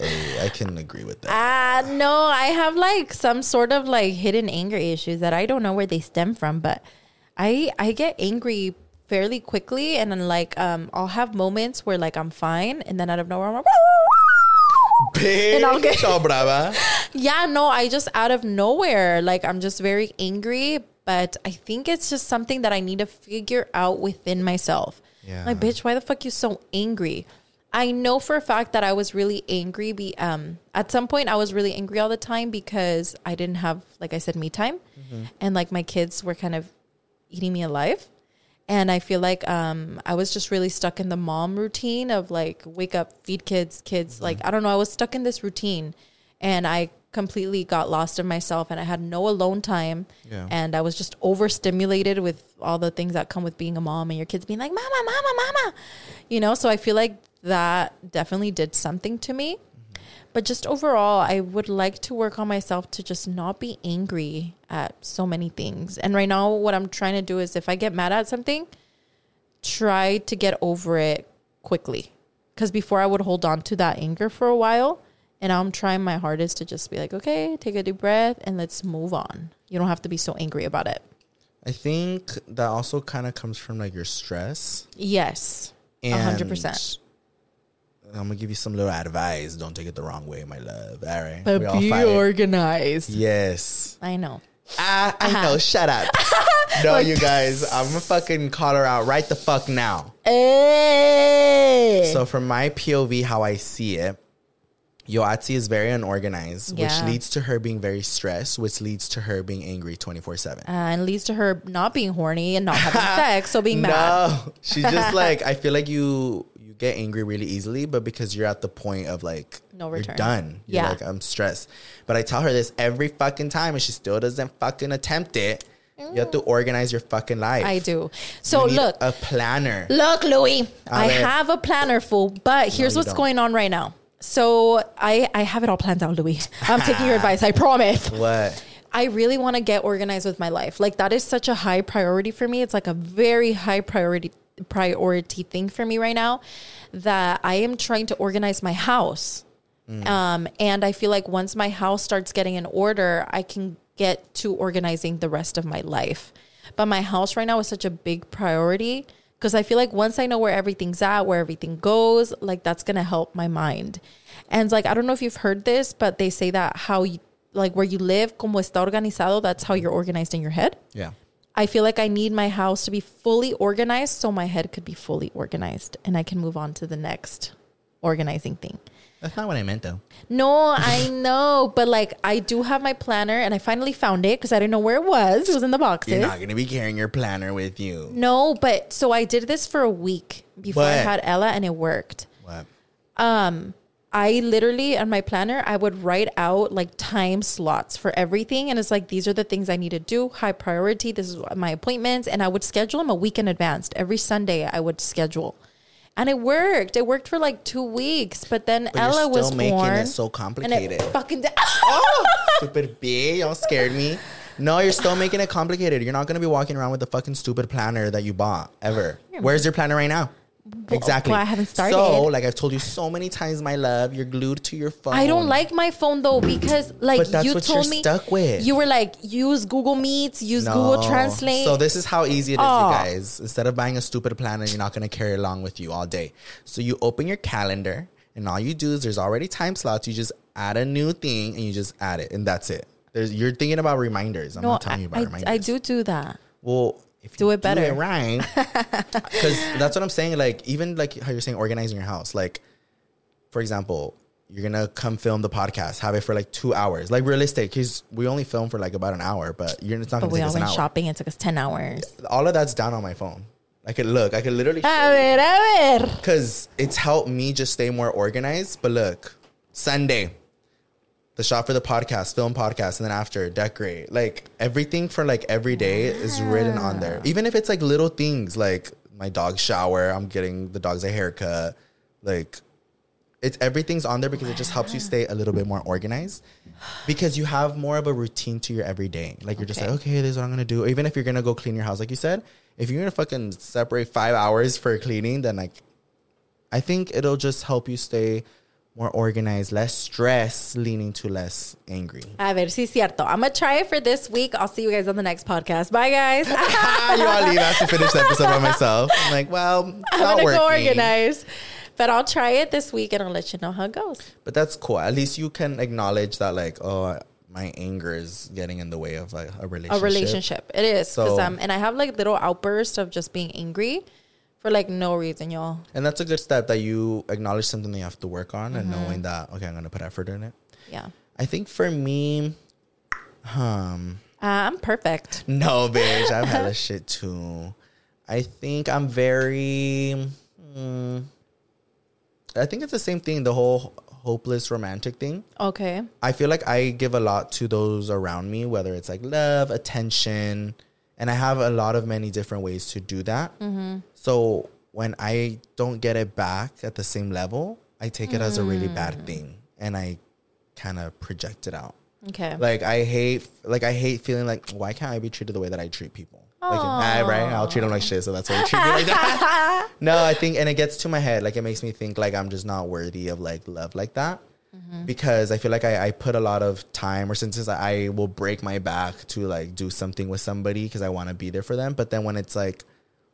I can agree with that. Ah, no, I have like some sort of like hidden anger issues that I don't know where they stem from, but I I get angry fairly quickly and then like um I'll have moments where like I'm fine and then out of nowhere I'm like Bitch, I'll get- brava. Yeah, no, I just out of nowhere, like I'm just very angry, but I think it's just something that I need to figure out within myself. Yeah. Like, bitch, why the fuck you so angry? I know for a fact that I was really angry. Be um at some point I was really angry all the time because I didn't have, like I said, me time, and like my kids were kind of eating me alive. And I feel like um, I was just really stuck in the mom routine of like wake up, feed kids, kids. Like I don't know, I was stuck in this routine, and I completely got lost in myself, and I had no alone time, Yeah. and I was just overstimulated with all the things that come with being a mom and your kids being like, "Mama, mama, mama," you know. So I feel like that definitely did something to me. But just overall, I would like to work on myself to just not be angry at so many things. And right now, what I'm trying to do is if I get mad at something, try to get over it quickly. Because before I would hold on to that anger for a while. And I'm trying my hardest to just be like, okay, take a deep breath and let's move on. You don't have to be so angry about it. I think that also kind of comes from like your stress. Yes. A And hundred percent. I'm gonna give you some little advice. Don't take it the wrong way, my love. All right. But We all be organized. Yes. I know. Ah, I know. Shut up. no, you guys. I'm gonna fucking call her out right the fuck now. Hey. So, from my POV, how I see it, Yoatzi is very unorganized, Yeah. which leads to her being very stressed, which leads to her being angry 24 7. uh, and leads to her not being horny and not having sex, so being mad. No, she's just like I feel like you you get angry really easily, but because you're at the point of like No you're return. done. You're Yeah. like I'm stressed. But I tell her this every fucking time, and she still doesn't fucking attempt it. You have to organize your fucking life. I do. So look, a planner. look, Louie, I have a planner full, but here's you what's don't. going on right now. So I I have it all planned out, Louie. I'm taking your advice. I promise. What? I really want to get organized with my life. Like that is such a high priority for me. It's like a very high priority priority thing for me right now that I am trying to organize my house. Um, and I feel like once my house starts getting in order, I can get to organizing the rest of my life. But my house right now is such a big priority because I feel like once I know where everything's at, where everything goes, like that's going to help my mind. And like, I don't know if you've heard this, but they say that how you, like where you live, como está organizado, that's how you're organized in your head. Yeah. I feel like I need my house to be fully organized so my head could be fully organized and I can move on to the next organizing thing. That's not what I meant though. No, I know, but like I do have my planner, and I finally found it because I didn't know where it was. It was in the boxes. You're not gonna be carrying your planner with you. no, but so I did this for a week before I had Ella, and it worked. What? Um, I literally on my planner I would write out like time slots for everything, and it's like these are the things I need to do, high priority. This is my appointments, and I would schedule them a week in advance. Every Sunday I would schedule, and it worked. It worked for like two weeks, but then But Ella was making born, it so and complicated. it fucking. Di- oh, stupid bitch! Y'all scared me. No, you're still making it complicated. You're not gonna be walking around with the fucking stupid planner that you bought ever. Where's your planner right now? Exactly. well, I haven't started. So, like I've told you so many times, my love, you're glued to your phone. I don't like my phone though because like But that's you what told you're me stuck with. you were like use Google Meets, use Google Translate. So this is how easy it is, Oh. you guys. Instead of buying a stupid planner, you're not going to carry along with you all day. So you open your calendar, and all you do is there's already time slots. You just add a new thing, and you just add it, and that's it. There's, you're thinking about reminders. I'm no, not telling you about I, reminders. I do do that. Well, if Do it better. do it right, because that's what I'm saying. Like even like how you're saying organizing your house. Like, for example, you're gonna come film the podcast, have it for like two hours. Like realistic, because we only film for like about an hour, but you're it's not But we all went shopping. It took us ten hours. All of that's down on my phone. I could look. I could literally A ver, a ver. because it's helped me just stay more organized. But look, Sunday, the shop for the podcast, film podcast, and then after decorate. Like everything for like every day is written on there. Even if it's like little things like my dog shower, I'm getting the dogs a haircut. Like it's everything's on there because it just helps you stay a little bit more organized. Because you have more of a routine to your everyday. Like you're just like, okay, this is what I'm gonna do. Even if you're gonna go clean your house, like you said, if you're gonna fucking separate five hours for cleaning, then like I think it'll just help you stay more organized, less stress, leaning to less angry. A ver, sí, cierto. I'm gonna try it for this week. I'll see you guys on the next podcast. Bye, guys. you to leave? I have to finish the episode by myself. I'm like, well, I'm gonna working. go organize. But I'll try it this week and I'll let you know how it goes. But that's cool. At least you can acknowledge that, like, oh, my anger is getting in the way of like a relationship. A relationship. It is. So- um, and I have like little outbursts of just being angry for like no reason, y'all. And that's a good step that you acknowledge something that you have to work on Mm-hmm. and knowing that, okay, I'm to put effort in it. Yeah. I think for me, um, I'm perfect. No, bitch. I'm hella shit too. I think I'm very. mm, I think it's the same thing. The whole hopeless romantic thing. Okay. I feel like I give a lot to those around me, whether it's like love, attention, and I have a lot of many different ways to do that. So when I don't get it back at the same level, I take it as a really bad thing, and I kind of project it out. Okay. Like I hate, like I hate feeling like why can't I be treated the way that I treat people? Like, ah, right? I'll treat them like shit, so that's why you treat me like that. no, I think, and it gets to my head. Like it makes me think like I'm just not worthy of like love like that. Because I feel like I, I put a lot of time, or since I will break my back to like do something with somebody because I want to be there for them. But then when it's like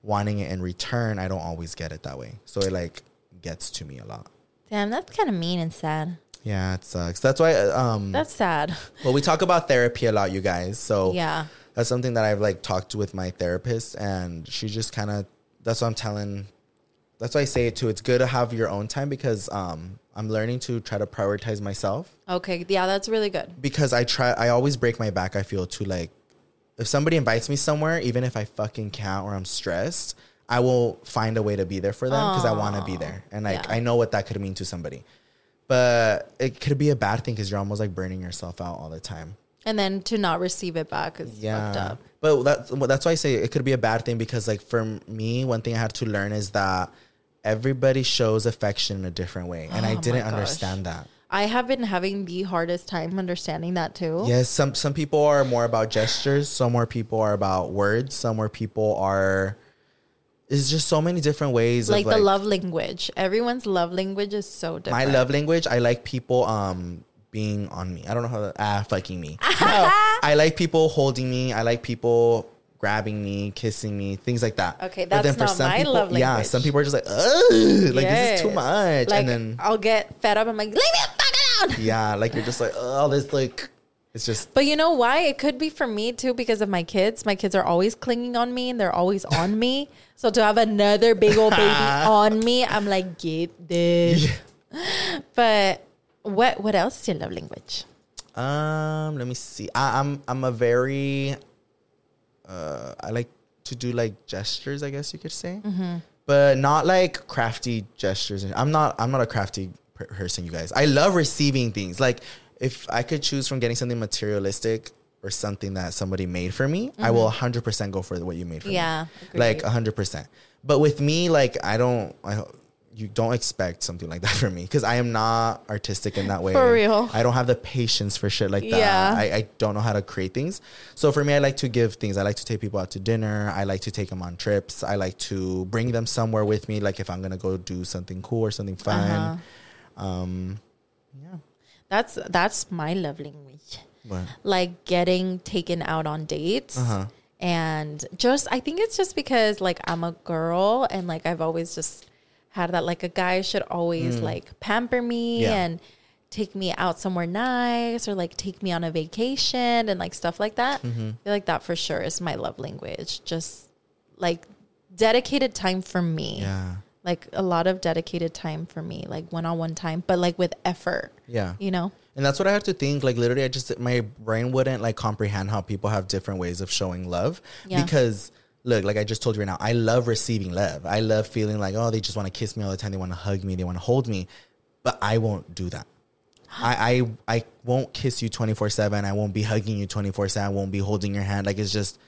wanting it in return, I don't always get it that way. So it like gets to me a lot. Damn, that's kind of mean and sad. Yeah, it sucks. That's why. uh, Um, That's sad. well, we talk about therapy a lot, you guys. So Yeah. that's something that I've like talked with my therapist, and she just kind of. That's what I'm telling. That's why I say it too. It's good to have your own time because um, I'm learning to try to prioritize myself Okay. Yeah, that's really good. because I try. I always break my back. I feel to like, if somebody invites me somewhere, even if I fucking can't or I'm stressed, I will find a way to be there for them because I want to be there, and like Yeah. I know what that could mean to somebody. But it could be a bad thing because you're almost like burning yourself out all the time. And then to not receive it back is fucked up. But that's that's why I say it could be a bad thing because like for me, one thing I had to learn is that everybody shows affection in a different way, and I Oh my didn't understand that. I have been having the hardest time understanding that too. Yes, some some people are more about gestures, some more people are about words, some more people are. It's just so many different ways. Like, the love language. Everyone's love language is so different. My love language, I like people um being on me. I don't know how to ah fucking me. No, I like people holding me. I like people grabbing me, kissing me, things like that. Okay, But that's not my people, love Yeah, some people are just like, ugh, like this is too much. Like and then I'll get fed up. I'm like, leave me the fuck alone. yeah, like you're just like, oh, this like, it's just But you know why? It could be for me too because of my kids. My kids are always clinging on me and they're always on me. So to have another big old baby on me, I'm like, get this. but what what else is your love language? Um, let me see. I, I'm I'm a very uh I like to do like gestures, I guess you could say. But not like crafty gestures. I'm not I'm not a crafty person, you guys. I love receiving things. Like if I could choose from getting something materialistic or something that somebody made for me, I will 100% go for what you made for me. Yeah, Like 100%. But with me like I don't I you don't expect something like that from me because I am not artistic in that way. For real. I don't have the patience for shit like that. Yeah. I, I don't know how to create things. So for me, I like to give things. I like to take people out to dinner. I like to take them on trips. I like to bring them somewhere with me. Like if I'm gonna go do something cool or something fun. Uh-huh. Um, yeah. That's that's my love language. But Like getting taken out on dates. Uh-huh. And just I think it's just because like I'm a girl and like I've always just had that like a guy should always like pamper me Mm. Yeah. and take me out somewhere nice or like take me on a vacation and like stuff like that. Mm-hmm. I feel like that for sure is my love language. Just like dedicated time for me. yeah, Like a lot of dedicated time for me, like one on one time, but like with effort, yeah. you know? And that's what I have to think. Like literally, I just my brain wouldn't like comprehend how people have different ways of showing love. Yeah. Because look, like I just told you right now, I love receiving love. I love feeling like oh, they just want to kiss me all the time. They want to hug me. They want to hold me. But I won't do that. I I, I won't kiss you twenty four seven. I won't be hugging you twenty four seven. I won't be holding your hand. Like it's just,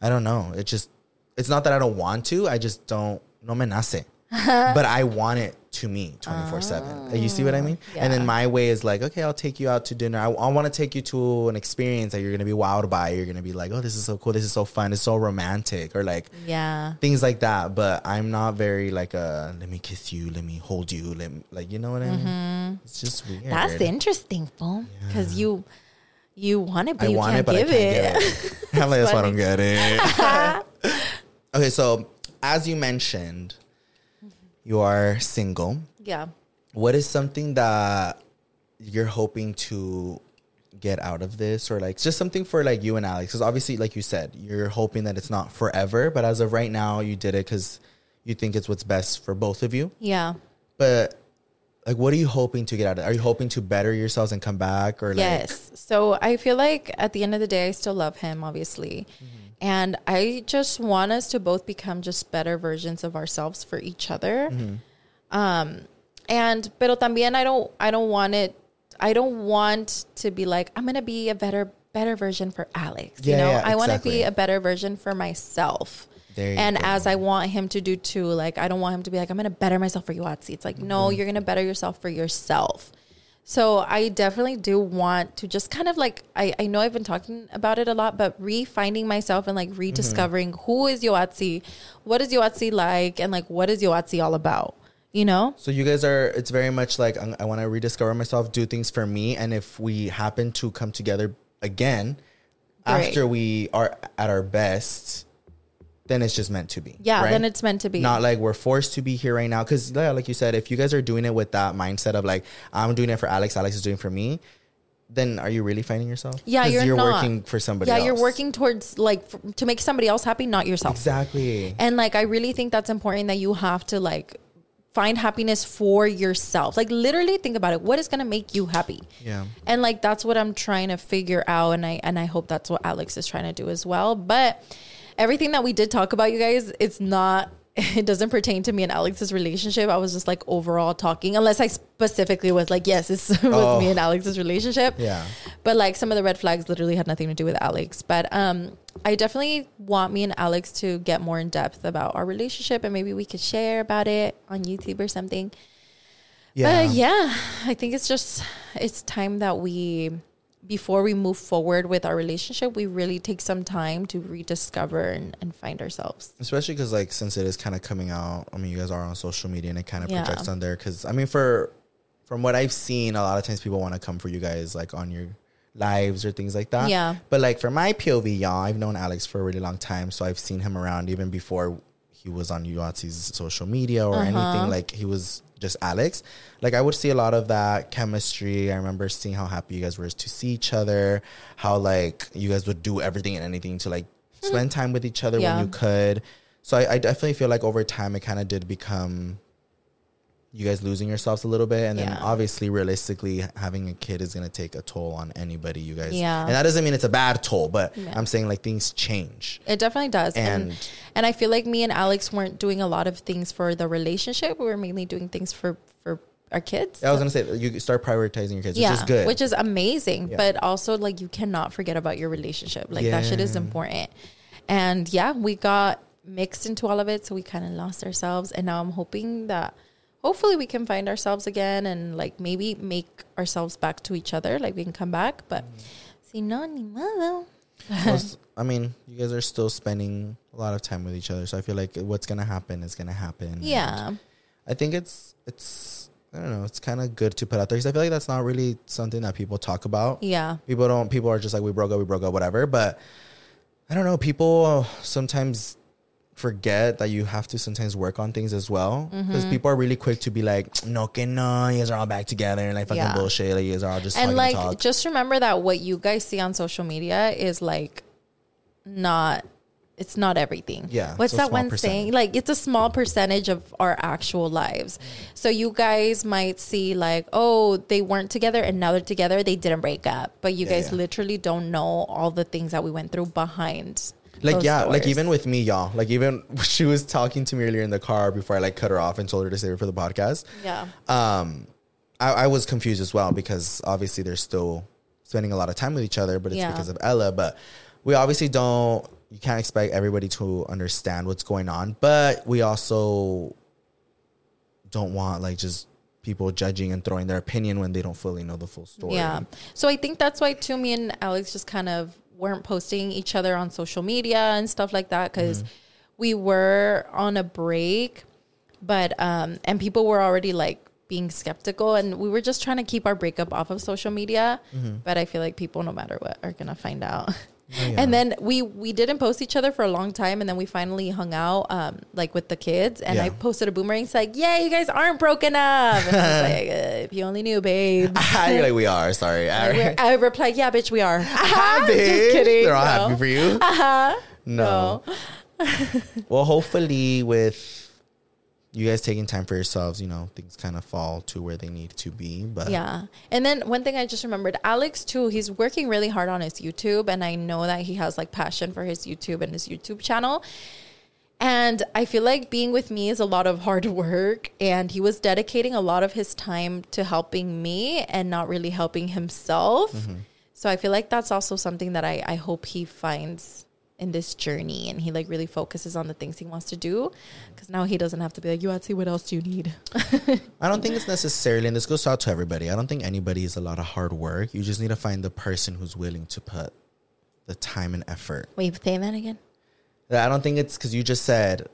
I don't know. It just, it's not that I don't want to. I just don't. No me nace. but I want it to me 24 7. You see what I mean? And then my way is like, okay, I'll take you out to dinner. I, I want to take you to an experience that you're going to be wowed by. You're going to be like, oh, this is so cool. This is so fun. It's so romantic or like Yeah. things like that. But I'm not very like, uh, let me kiss you. Let me hold you. Let me, like, you know what I mean? It's just weird. Mm-hmm. That's interesting, fool. Because you you want it, but I you want can't it, but I give can't it. get it. I'm like, that's why I don't get it. okay, so as you mentioned, you are single. yeah. What is something that you're hoping to get out of this, or like just something for like you and Alex? Because obviously, like you said, you're hoping that it's not forever, but as of right now, you did it because you think it's what's best for both of you. Yeah. But like, what are you hoping to get out of it? Are you hoping to better yourselves and come back, or like? Yes. So I feel like at the end of the day, I still love him, obviously. Mm-hmm. And I just want us to both become just better versions of ourselves for each other. Um, and pero también I don't I don't want it I don't want to be like I'm gonna be a better better version for Alex. Yeah, you know, yeah, I want to exactly. be a better version for myself. And go. as I want him to do too, like I don't want him to be like, I'm gonna better myself for you, Atsi. It's like, no, Mm-hmm. you're gonna better yourself for yourself. So I definitely do want to just kind of like I, I know I've been talking about it a lot, but refinding myself and like rediscovering Mm-hmm. who is Yoatzi, what is Yoatzi like, and like what is Yoatzi all about, you know? So you guys are. It's very much like I, I want to rediscover myself, do things for me, and if we happen to come together again Great. after we are at our best, then it's just meant to be. Yeah, right? then it's meant to be. Not like we're forced to be here right now. Because yeah, like you said, if you guys are doing it with that mindset of like I'm doing it for Alex, Alex is doing it for me, then are you really finding yourself? Yeah, 'Cause you're not. working for somebody. yeah, else. you're working towards like f- to make somebody else happy, not yourself. exactly. And like I really think that's important that you have to like find happiness for yourself. Like literally think about it. What is gonna make you happy? Yeah. And like that's what I'm trying to figure out and I and I hope that's what Alex is trying to do as well. But everything that we did talk about, you guys, it's not it doesn't pertain to me and Alex's relationship. I was just like overall talking, unless I specifically was like, yes, this was Oh. me and Alex's relationship. Yeah. But like some of the red flags literally had nothing to do with Alex. But um I definitely want me and Alex to get more in depth about our relationship and maybe we could share about it on YouTube or something. Yeah. But yeah, I think it's just it's time that we before we move forward with our relationship, we really take some time to rediscover and, and find ourselves. especially because like since it is kind of coming out i mean you guys are on social media and it kind of Yeah. projects on there because i mean for from what i've seen a lot of times people want to come for you guys like on your lives or things like that Yeah. but like for my pov y'all i've known alex for a really long time so i've seen him around even before he was on Yoatzi's social media or Uh-huh. anything like he was just alex like i would see a lot of that chemistry i remember seeing how happy you guys were to see each other how like you guys would do everything and anything to like spend time with each other Yeah. when you could. So I, I definitely feel like over time it kind of did become you guys losing yourselves a little bit, and then Yeah. obviously, realistically, having a kid is gonna take a toll on anybody. You guys, Yeah. and that doesn't mean it's a bad toll, but Yeah. I'm saying like things change. It definitely does. And, And- and I feel like me and Alex weren't doing a lot of things for the relationship. We were mainly doing things for for our kids. I was gonna say you start prioritizing your kids, yeah, which is good. which is amazing. Yeah. But also like you cannot forget about your relationship. Like that shit is important. And yeah, we got mixed into all of it, so we kind of lost ourselves. And now I'm hoping that hopefully we can find ourselves again and like maybe make ourselves back to each other. Like we can come back. But mm-hmm. si no, ni modo. I mean, you guys are still spending a lot of time with each other, so I feel like what's gonna happen is gonna happen. Yeah. And I think it's it's I don't know. It's kind of good to put out there because I feel like that's not really something that people talk about. Yeah. People don't. People are just like we broke up, we broke up, whatever. But I don't know. People sometimes forget that you have to sometimes work on things as well Mm-hmm. because people are really quick to be like, no, que no, you guys are all back together and like fucking Yeah. bullshit. Like you guys are all just and like just remember that what you guys see on social media is like not it's not everything Yeah, what's that one percentage. saying like it's a small percentage of our actual lives so you guys might see like oh they weren't together and now they're together they didn't break up but you Yeah, guys yeah. literally don't know all the things that we went through behind like those yeah like even with me y'all like even she was talking to me earlier in the car before i like cut her off and told her to save it for the podcast yeah um I, I was confused as well because obviously they're still spending a lot of time with each other but it's Yeah. because of ella but we obviously don't you can't expect everybody to understand what's going on but we also don't want like just people judging and throwing their opinion when they don't fully know the full story Yeah. So I think that's why too me and Alex just kind of weren't posting each other on social media and stuff like that because Mm-hmm. we were on a break, but um and people were already like being skeptical and we were just trying to keep our breakup off of social media. Mm-hmm. But I feel like people no matter what are gonna find out. Yeah. And then we we didn't post each other for a long time, and then we finally hung out, um, like with the kids. And I posted a boomerang, it's like, "Yeah, you guys aren't broken up." And I was like, uh, "If you only knew, babe." You're like we are sorry we're- I replied, "Yeah, bitch, we are." Bitch. Just kidding. they're all no. happy for you no. No. well, hopefully, with you guys taking time for yourselves, you know, things kind of fall to where they need to be. But Yeah. And then one thing I just remembered, Alex too, he's working really hard on his YouTube and I know that he has like passion for his YouTube and his YouTube channel. And I feel like being with me is a lot of hard work and he was dedicating a lot of his time to helping me and not really helping himself. Mm-hmm. So I feel like that's also something that I, I hope he finds in this journey and he like really focuses on the things he wants to do because now he doesn't have to be like, you see what else do you need? I don't think it's necessarily, and this goes out to everybody. I don't think anybody is a lot of hard work. You just need to find the person who's willing to put the time and effort. Wait, say that again. I don't think it's because you just said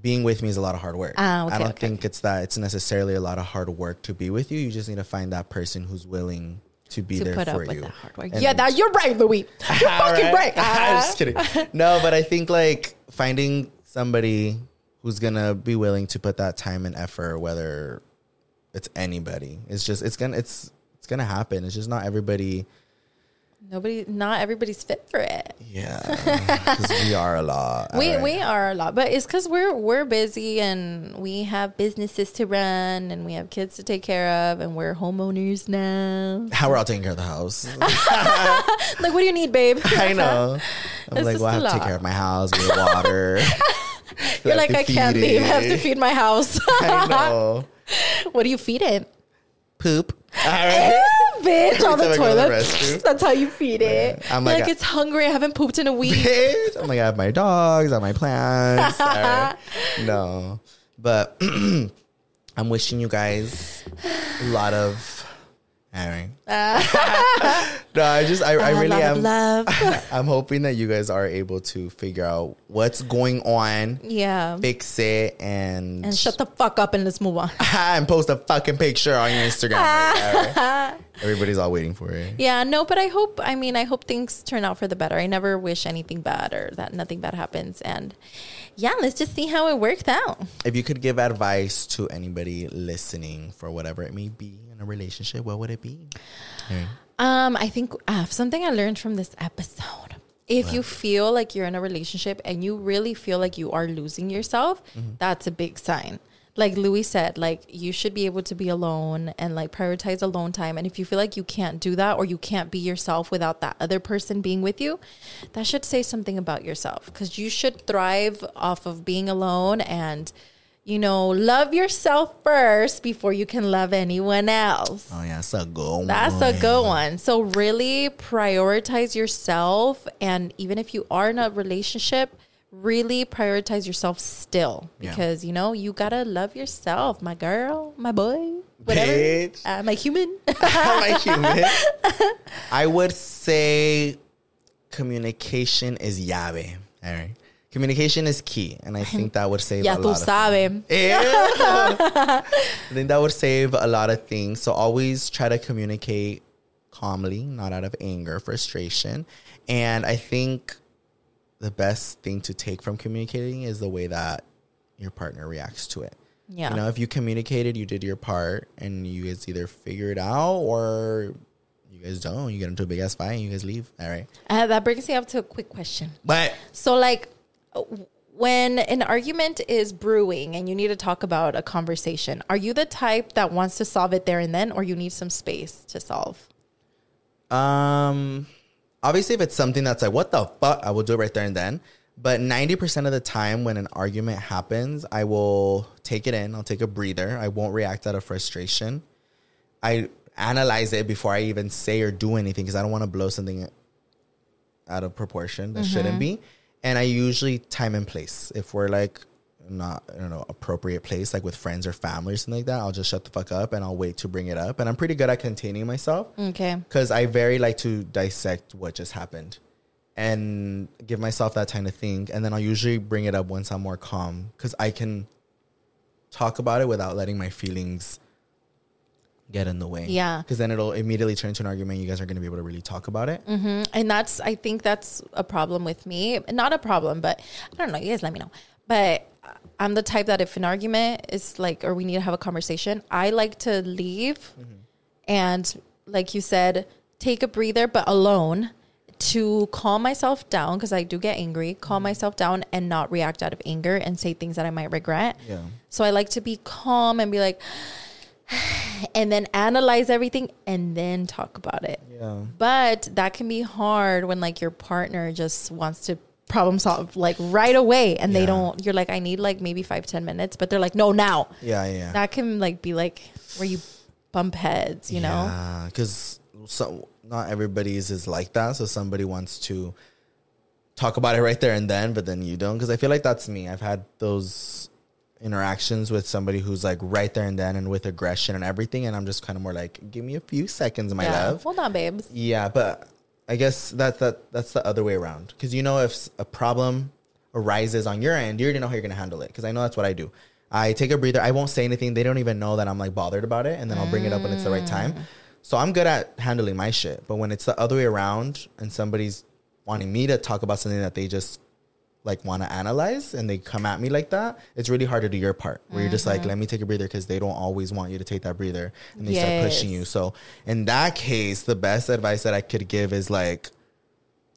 being with me is a lot of hard work. Ah, okay, I don't okay, think it's that it's necessarily a lot of hard work to be with you. You just need to find that person who's willing to be to there put up for with you. that hard work. And yeah, that you're right, Louie. You're fucking right. I'm just kidding. No, but I think like finding somebody who's gonna be willing to put that time and effort, whether it's anybody, it's just it's gonna it's it's gonna happen. It's just not everybody. Nobody, not everybody's fit for it. Yeah, because we are a lot. We alright? we are a lot, but it's because we're we're busy and we have businesses to run and we have kids to take care of and we're homeowners now. how we're all taking care of the house. Like, what do you need, babe? I know. I'm It's like, well, I have to take care of my house, water. You're like, I can't feed leave. I have to feed my house. I know. what do you feed it? Poop. All right. Bitch, on the Every time I go to the toilet. That's how you feed it. I'm like like, it's hungry. I haven't pooped in a week. Bitch. I'm like, I have my dogs, I have my plants. Right. No, but I'm wishing you guys a lot of. All right. no, I just, I, I really of am. love. I'm hoping that you guys are able to figure out what's going on, yeah. fix it, and And shut the fuck up and let's move on. and post a fucking picture on your Instagram. Right? Everybody's all waiting for it. Yeah, no, but I hope, I mean, I hope things turn out for the better. I never wish anything bad or that nothing bad happens. And yeah, let's just see how it worked out. If you could give advice to anybody listening for whatever it may be a relationship, what would it be? Um, I think uh, something I learned from this episode. If you feel like you're in a relationship and you really feel like you are losing yourself, that's a big sign. like Louie said, like you should be able to be alone and like prioritize alone time. And if you feel like you can't do that or you can't be yourself without that other person being with you, that should say something about yourself because you should thrive off of being alone and, you know, love yourself first before you can love anyone else. Oh yeah, that's a good one. That's a good one. So really prioritize yourself and even if you are in a relationship, really prioritize yourself still Yeah. because you know, you got to love yourself, my girl, my boy, whatever. Bitch. Uh, my human. my human. I would say communication is llave. All right. Communication is key. And I think that would save a lot of sabes. Yeah. I think that would save a lot of things. So always try to communicate calmly, not out of anger, frustration. And I think the best thing to take from communicating is the way that your partner reacts to it. Yeah. You know, if you communicated, you did your part, and you guys either figure it out or you guys don't. You get into a big ass fight and you guys leave. All right. Uh, that brings me up to a quick question. But So, like, when an argument is brewing and you need to talk about a conversation, are you the type that wants to solve it there and then, or you need some space to solve? Um, obviously, if it's something that's like, what the fuck, I will do it right there and then. But 90% of the time when an argument happens, I will take it in. I'll take a breather. I won't react out of frustration. I analyze it before I even say or do anything because I don't want to blow something out of proportion that shouldn't be. And I usually time and place. If we're like not, I don't know, appropriate place, like with friends or family or something like that, I'll just shut the fuck up and I'll wait to bring it up. And I'm pretty good at containing myself Okay. because I very like to dissect what just happened and give myself that time to think. And then I'll usually bring it up once I'm more calm because I can talk about it without letting my feelings get in the way. Yeah. Because then it'll immediately turn into an argument. You guys aren't going to be able to really talk about it. Mm-hmm. And that's, I think that's a problem with me. Not a problem, but I don't know. You guys let me know. But I'm the type that if an argument is like, or we need to have a conversation, I like to leave and, like you said, take a breather, but alone to calm myself down because I do get angry, calm myself down and not react out of anger and say things that I might regret. Yeah. So I like to be calm and be like, and then analyze everything and then talk about it. Yeah. But that can be hard when like your partner just wants to problem solve like right away and they don't you're like, I need like maybe five, ten minutes, but they're like, no, now. Yeah. Yeah. That can like be like where you bump heads, you know? Yeah. Because so, not everybody's is like that. So somebody wants to talk about it right there and then, but then you don't. Because I feel like that's me. I've had those interactions with somebody who's like right there and then and with aggression and everything. And I'm just kind of more like, give me a few seconds, my Yeah. love. Hold on, babes. Yeah, but I guess that that that's the other way around because you know if a problem arises on your end, you already know how you're gonna handle it. Because I know that's what I do. I take a breather. I won't say anything. They don't even know that I'm like bothered about it, and then I'll bring it up when it's the right time. Mm. So I'm good at handling my shit. But when it's the other way around, and somebody's wanting me to talk about something that they just like want to analyze and they come at me like that, it's really hard to do your part where you're just like, mm-hmm. let me take a breather because they don't always want you to take that breather and they start pushing you. So in that case, the best advice that I could give is like,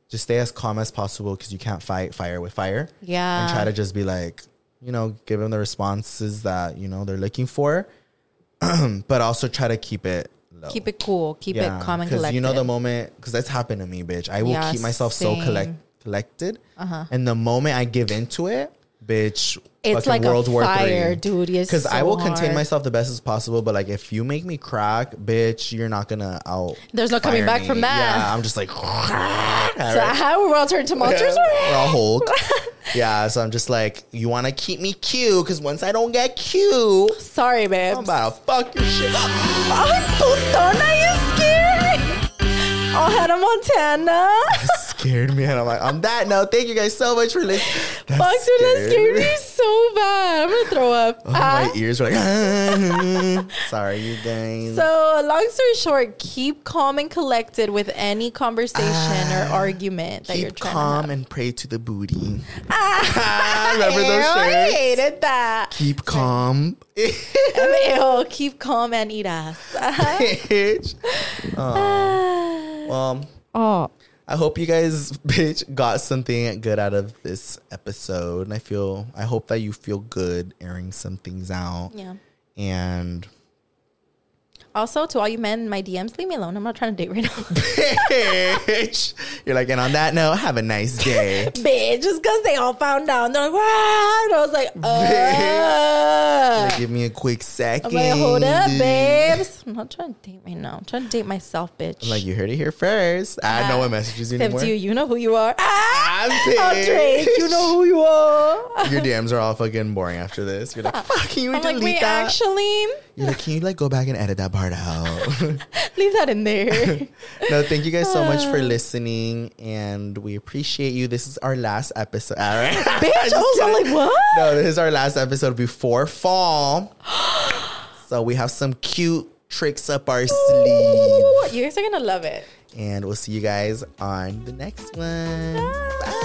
just stay as calm as possible because you can't fight fire with fire. Yeah. And try to just be like, you know, give them the responses that, you know, they're looking for. but also try to keep it low. Keep it cool. Keep it calm and collected. Because you know the moment because that's happened to me, bitch. I will Yeah, keep myself so collect, collected, uh-huh. and the moment I give into it, bitch, It's like a World War fire, dude. Because I so will contain myself the best as possible, but like if you make me crack, bitch, you're not gonna out. There's no coming back me. from that. Yeah, I'm just like, So how we're all turned to monsters? We're all Hulk. yeah, so I'm just like, you want to keep me cute? Because once I don't get cute, Sorry, babe. I'm about to fuck your shit up. Ay, putona, you scared. Oh, Hannah Montana. Scared me, and I'm like, on that note, thank you guys so much for listening. That Fuck, dude, that scared me. me so bad. I'm gonna throw up. Oh, Ah. my ears were like, ah. sorry, you guys. So, long story short, keep calm and collected with any conversation or argument that you're Ah. Keep trying calm to have. and pray to the booty. Ah, Remember those ew, I shirts? hated that. Keep calm. Ew, keep calm and eat ass. Bitch. Oh, well, oh, I hope you guys, bitch, got something good out of this episode. And I feel, I hope that you feel good airing some things out. Yeah. And Also, to all you men in my DMs, leave me alone. I'm not trying to date right now. bitch, you're like, and on that note, have a nice day. Bitch, just because they all found out. They're like, what? And I was like, uh. Like, give me a quick second. I'm like, hold up, babes. I'm not trying to date right now. I'm trying to date myself, bitch. I'm like, you heard it here first. I know what messages you Except anymore. you, you know who you are. Ah, I'm bitch. you know who you are. Your DMs are all fucking boring after this. You're like, fuck, can you I'm delete like, wait, that? actually, You're like, can you like go back and edit that part out? leave that in there. no, thank you guys so much for ah. listening, and we appreciate you. This is our last episode. All right. Bitch, I was like, what? No, this is our last episode before fall. so we have some cute tricks up our sleeve, You guys are gonna love it. and we'll see you guys on the next one. Bye.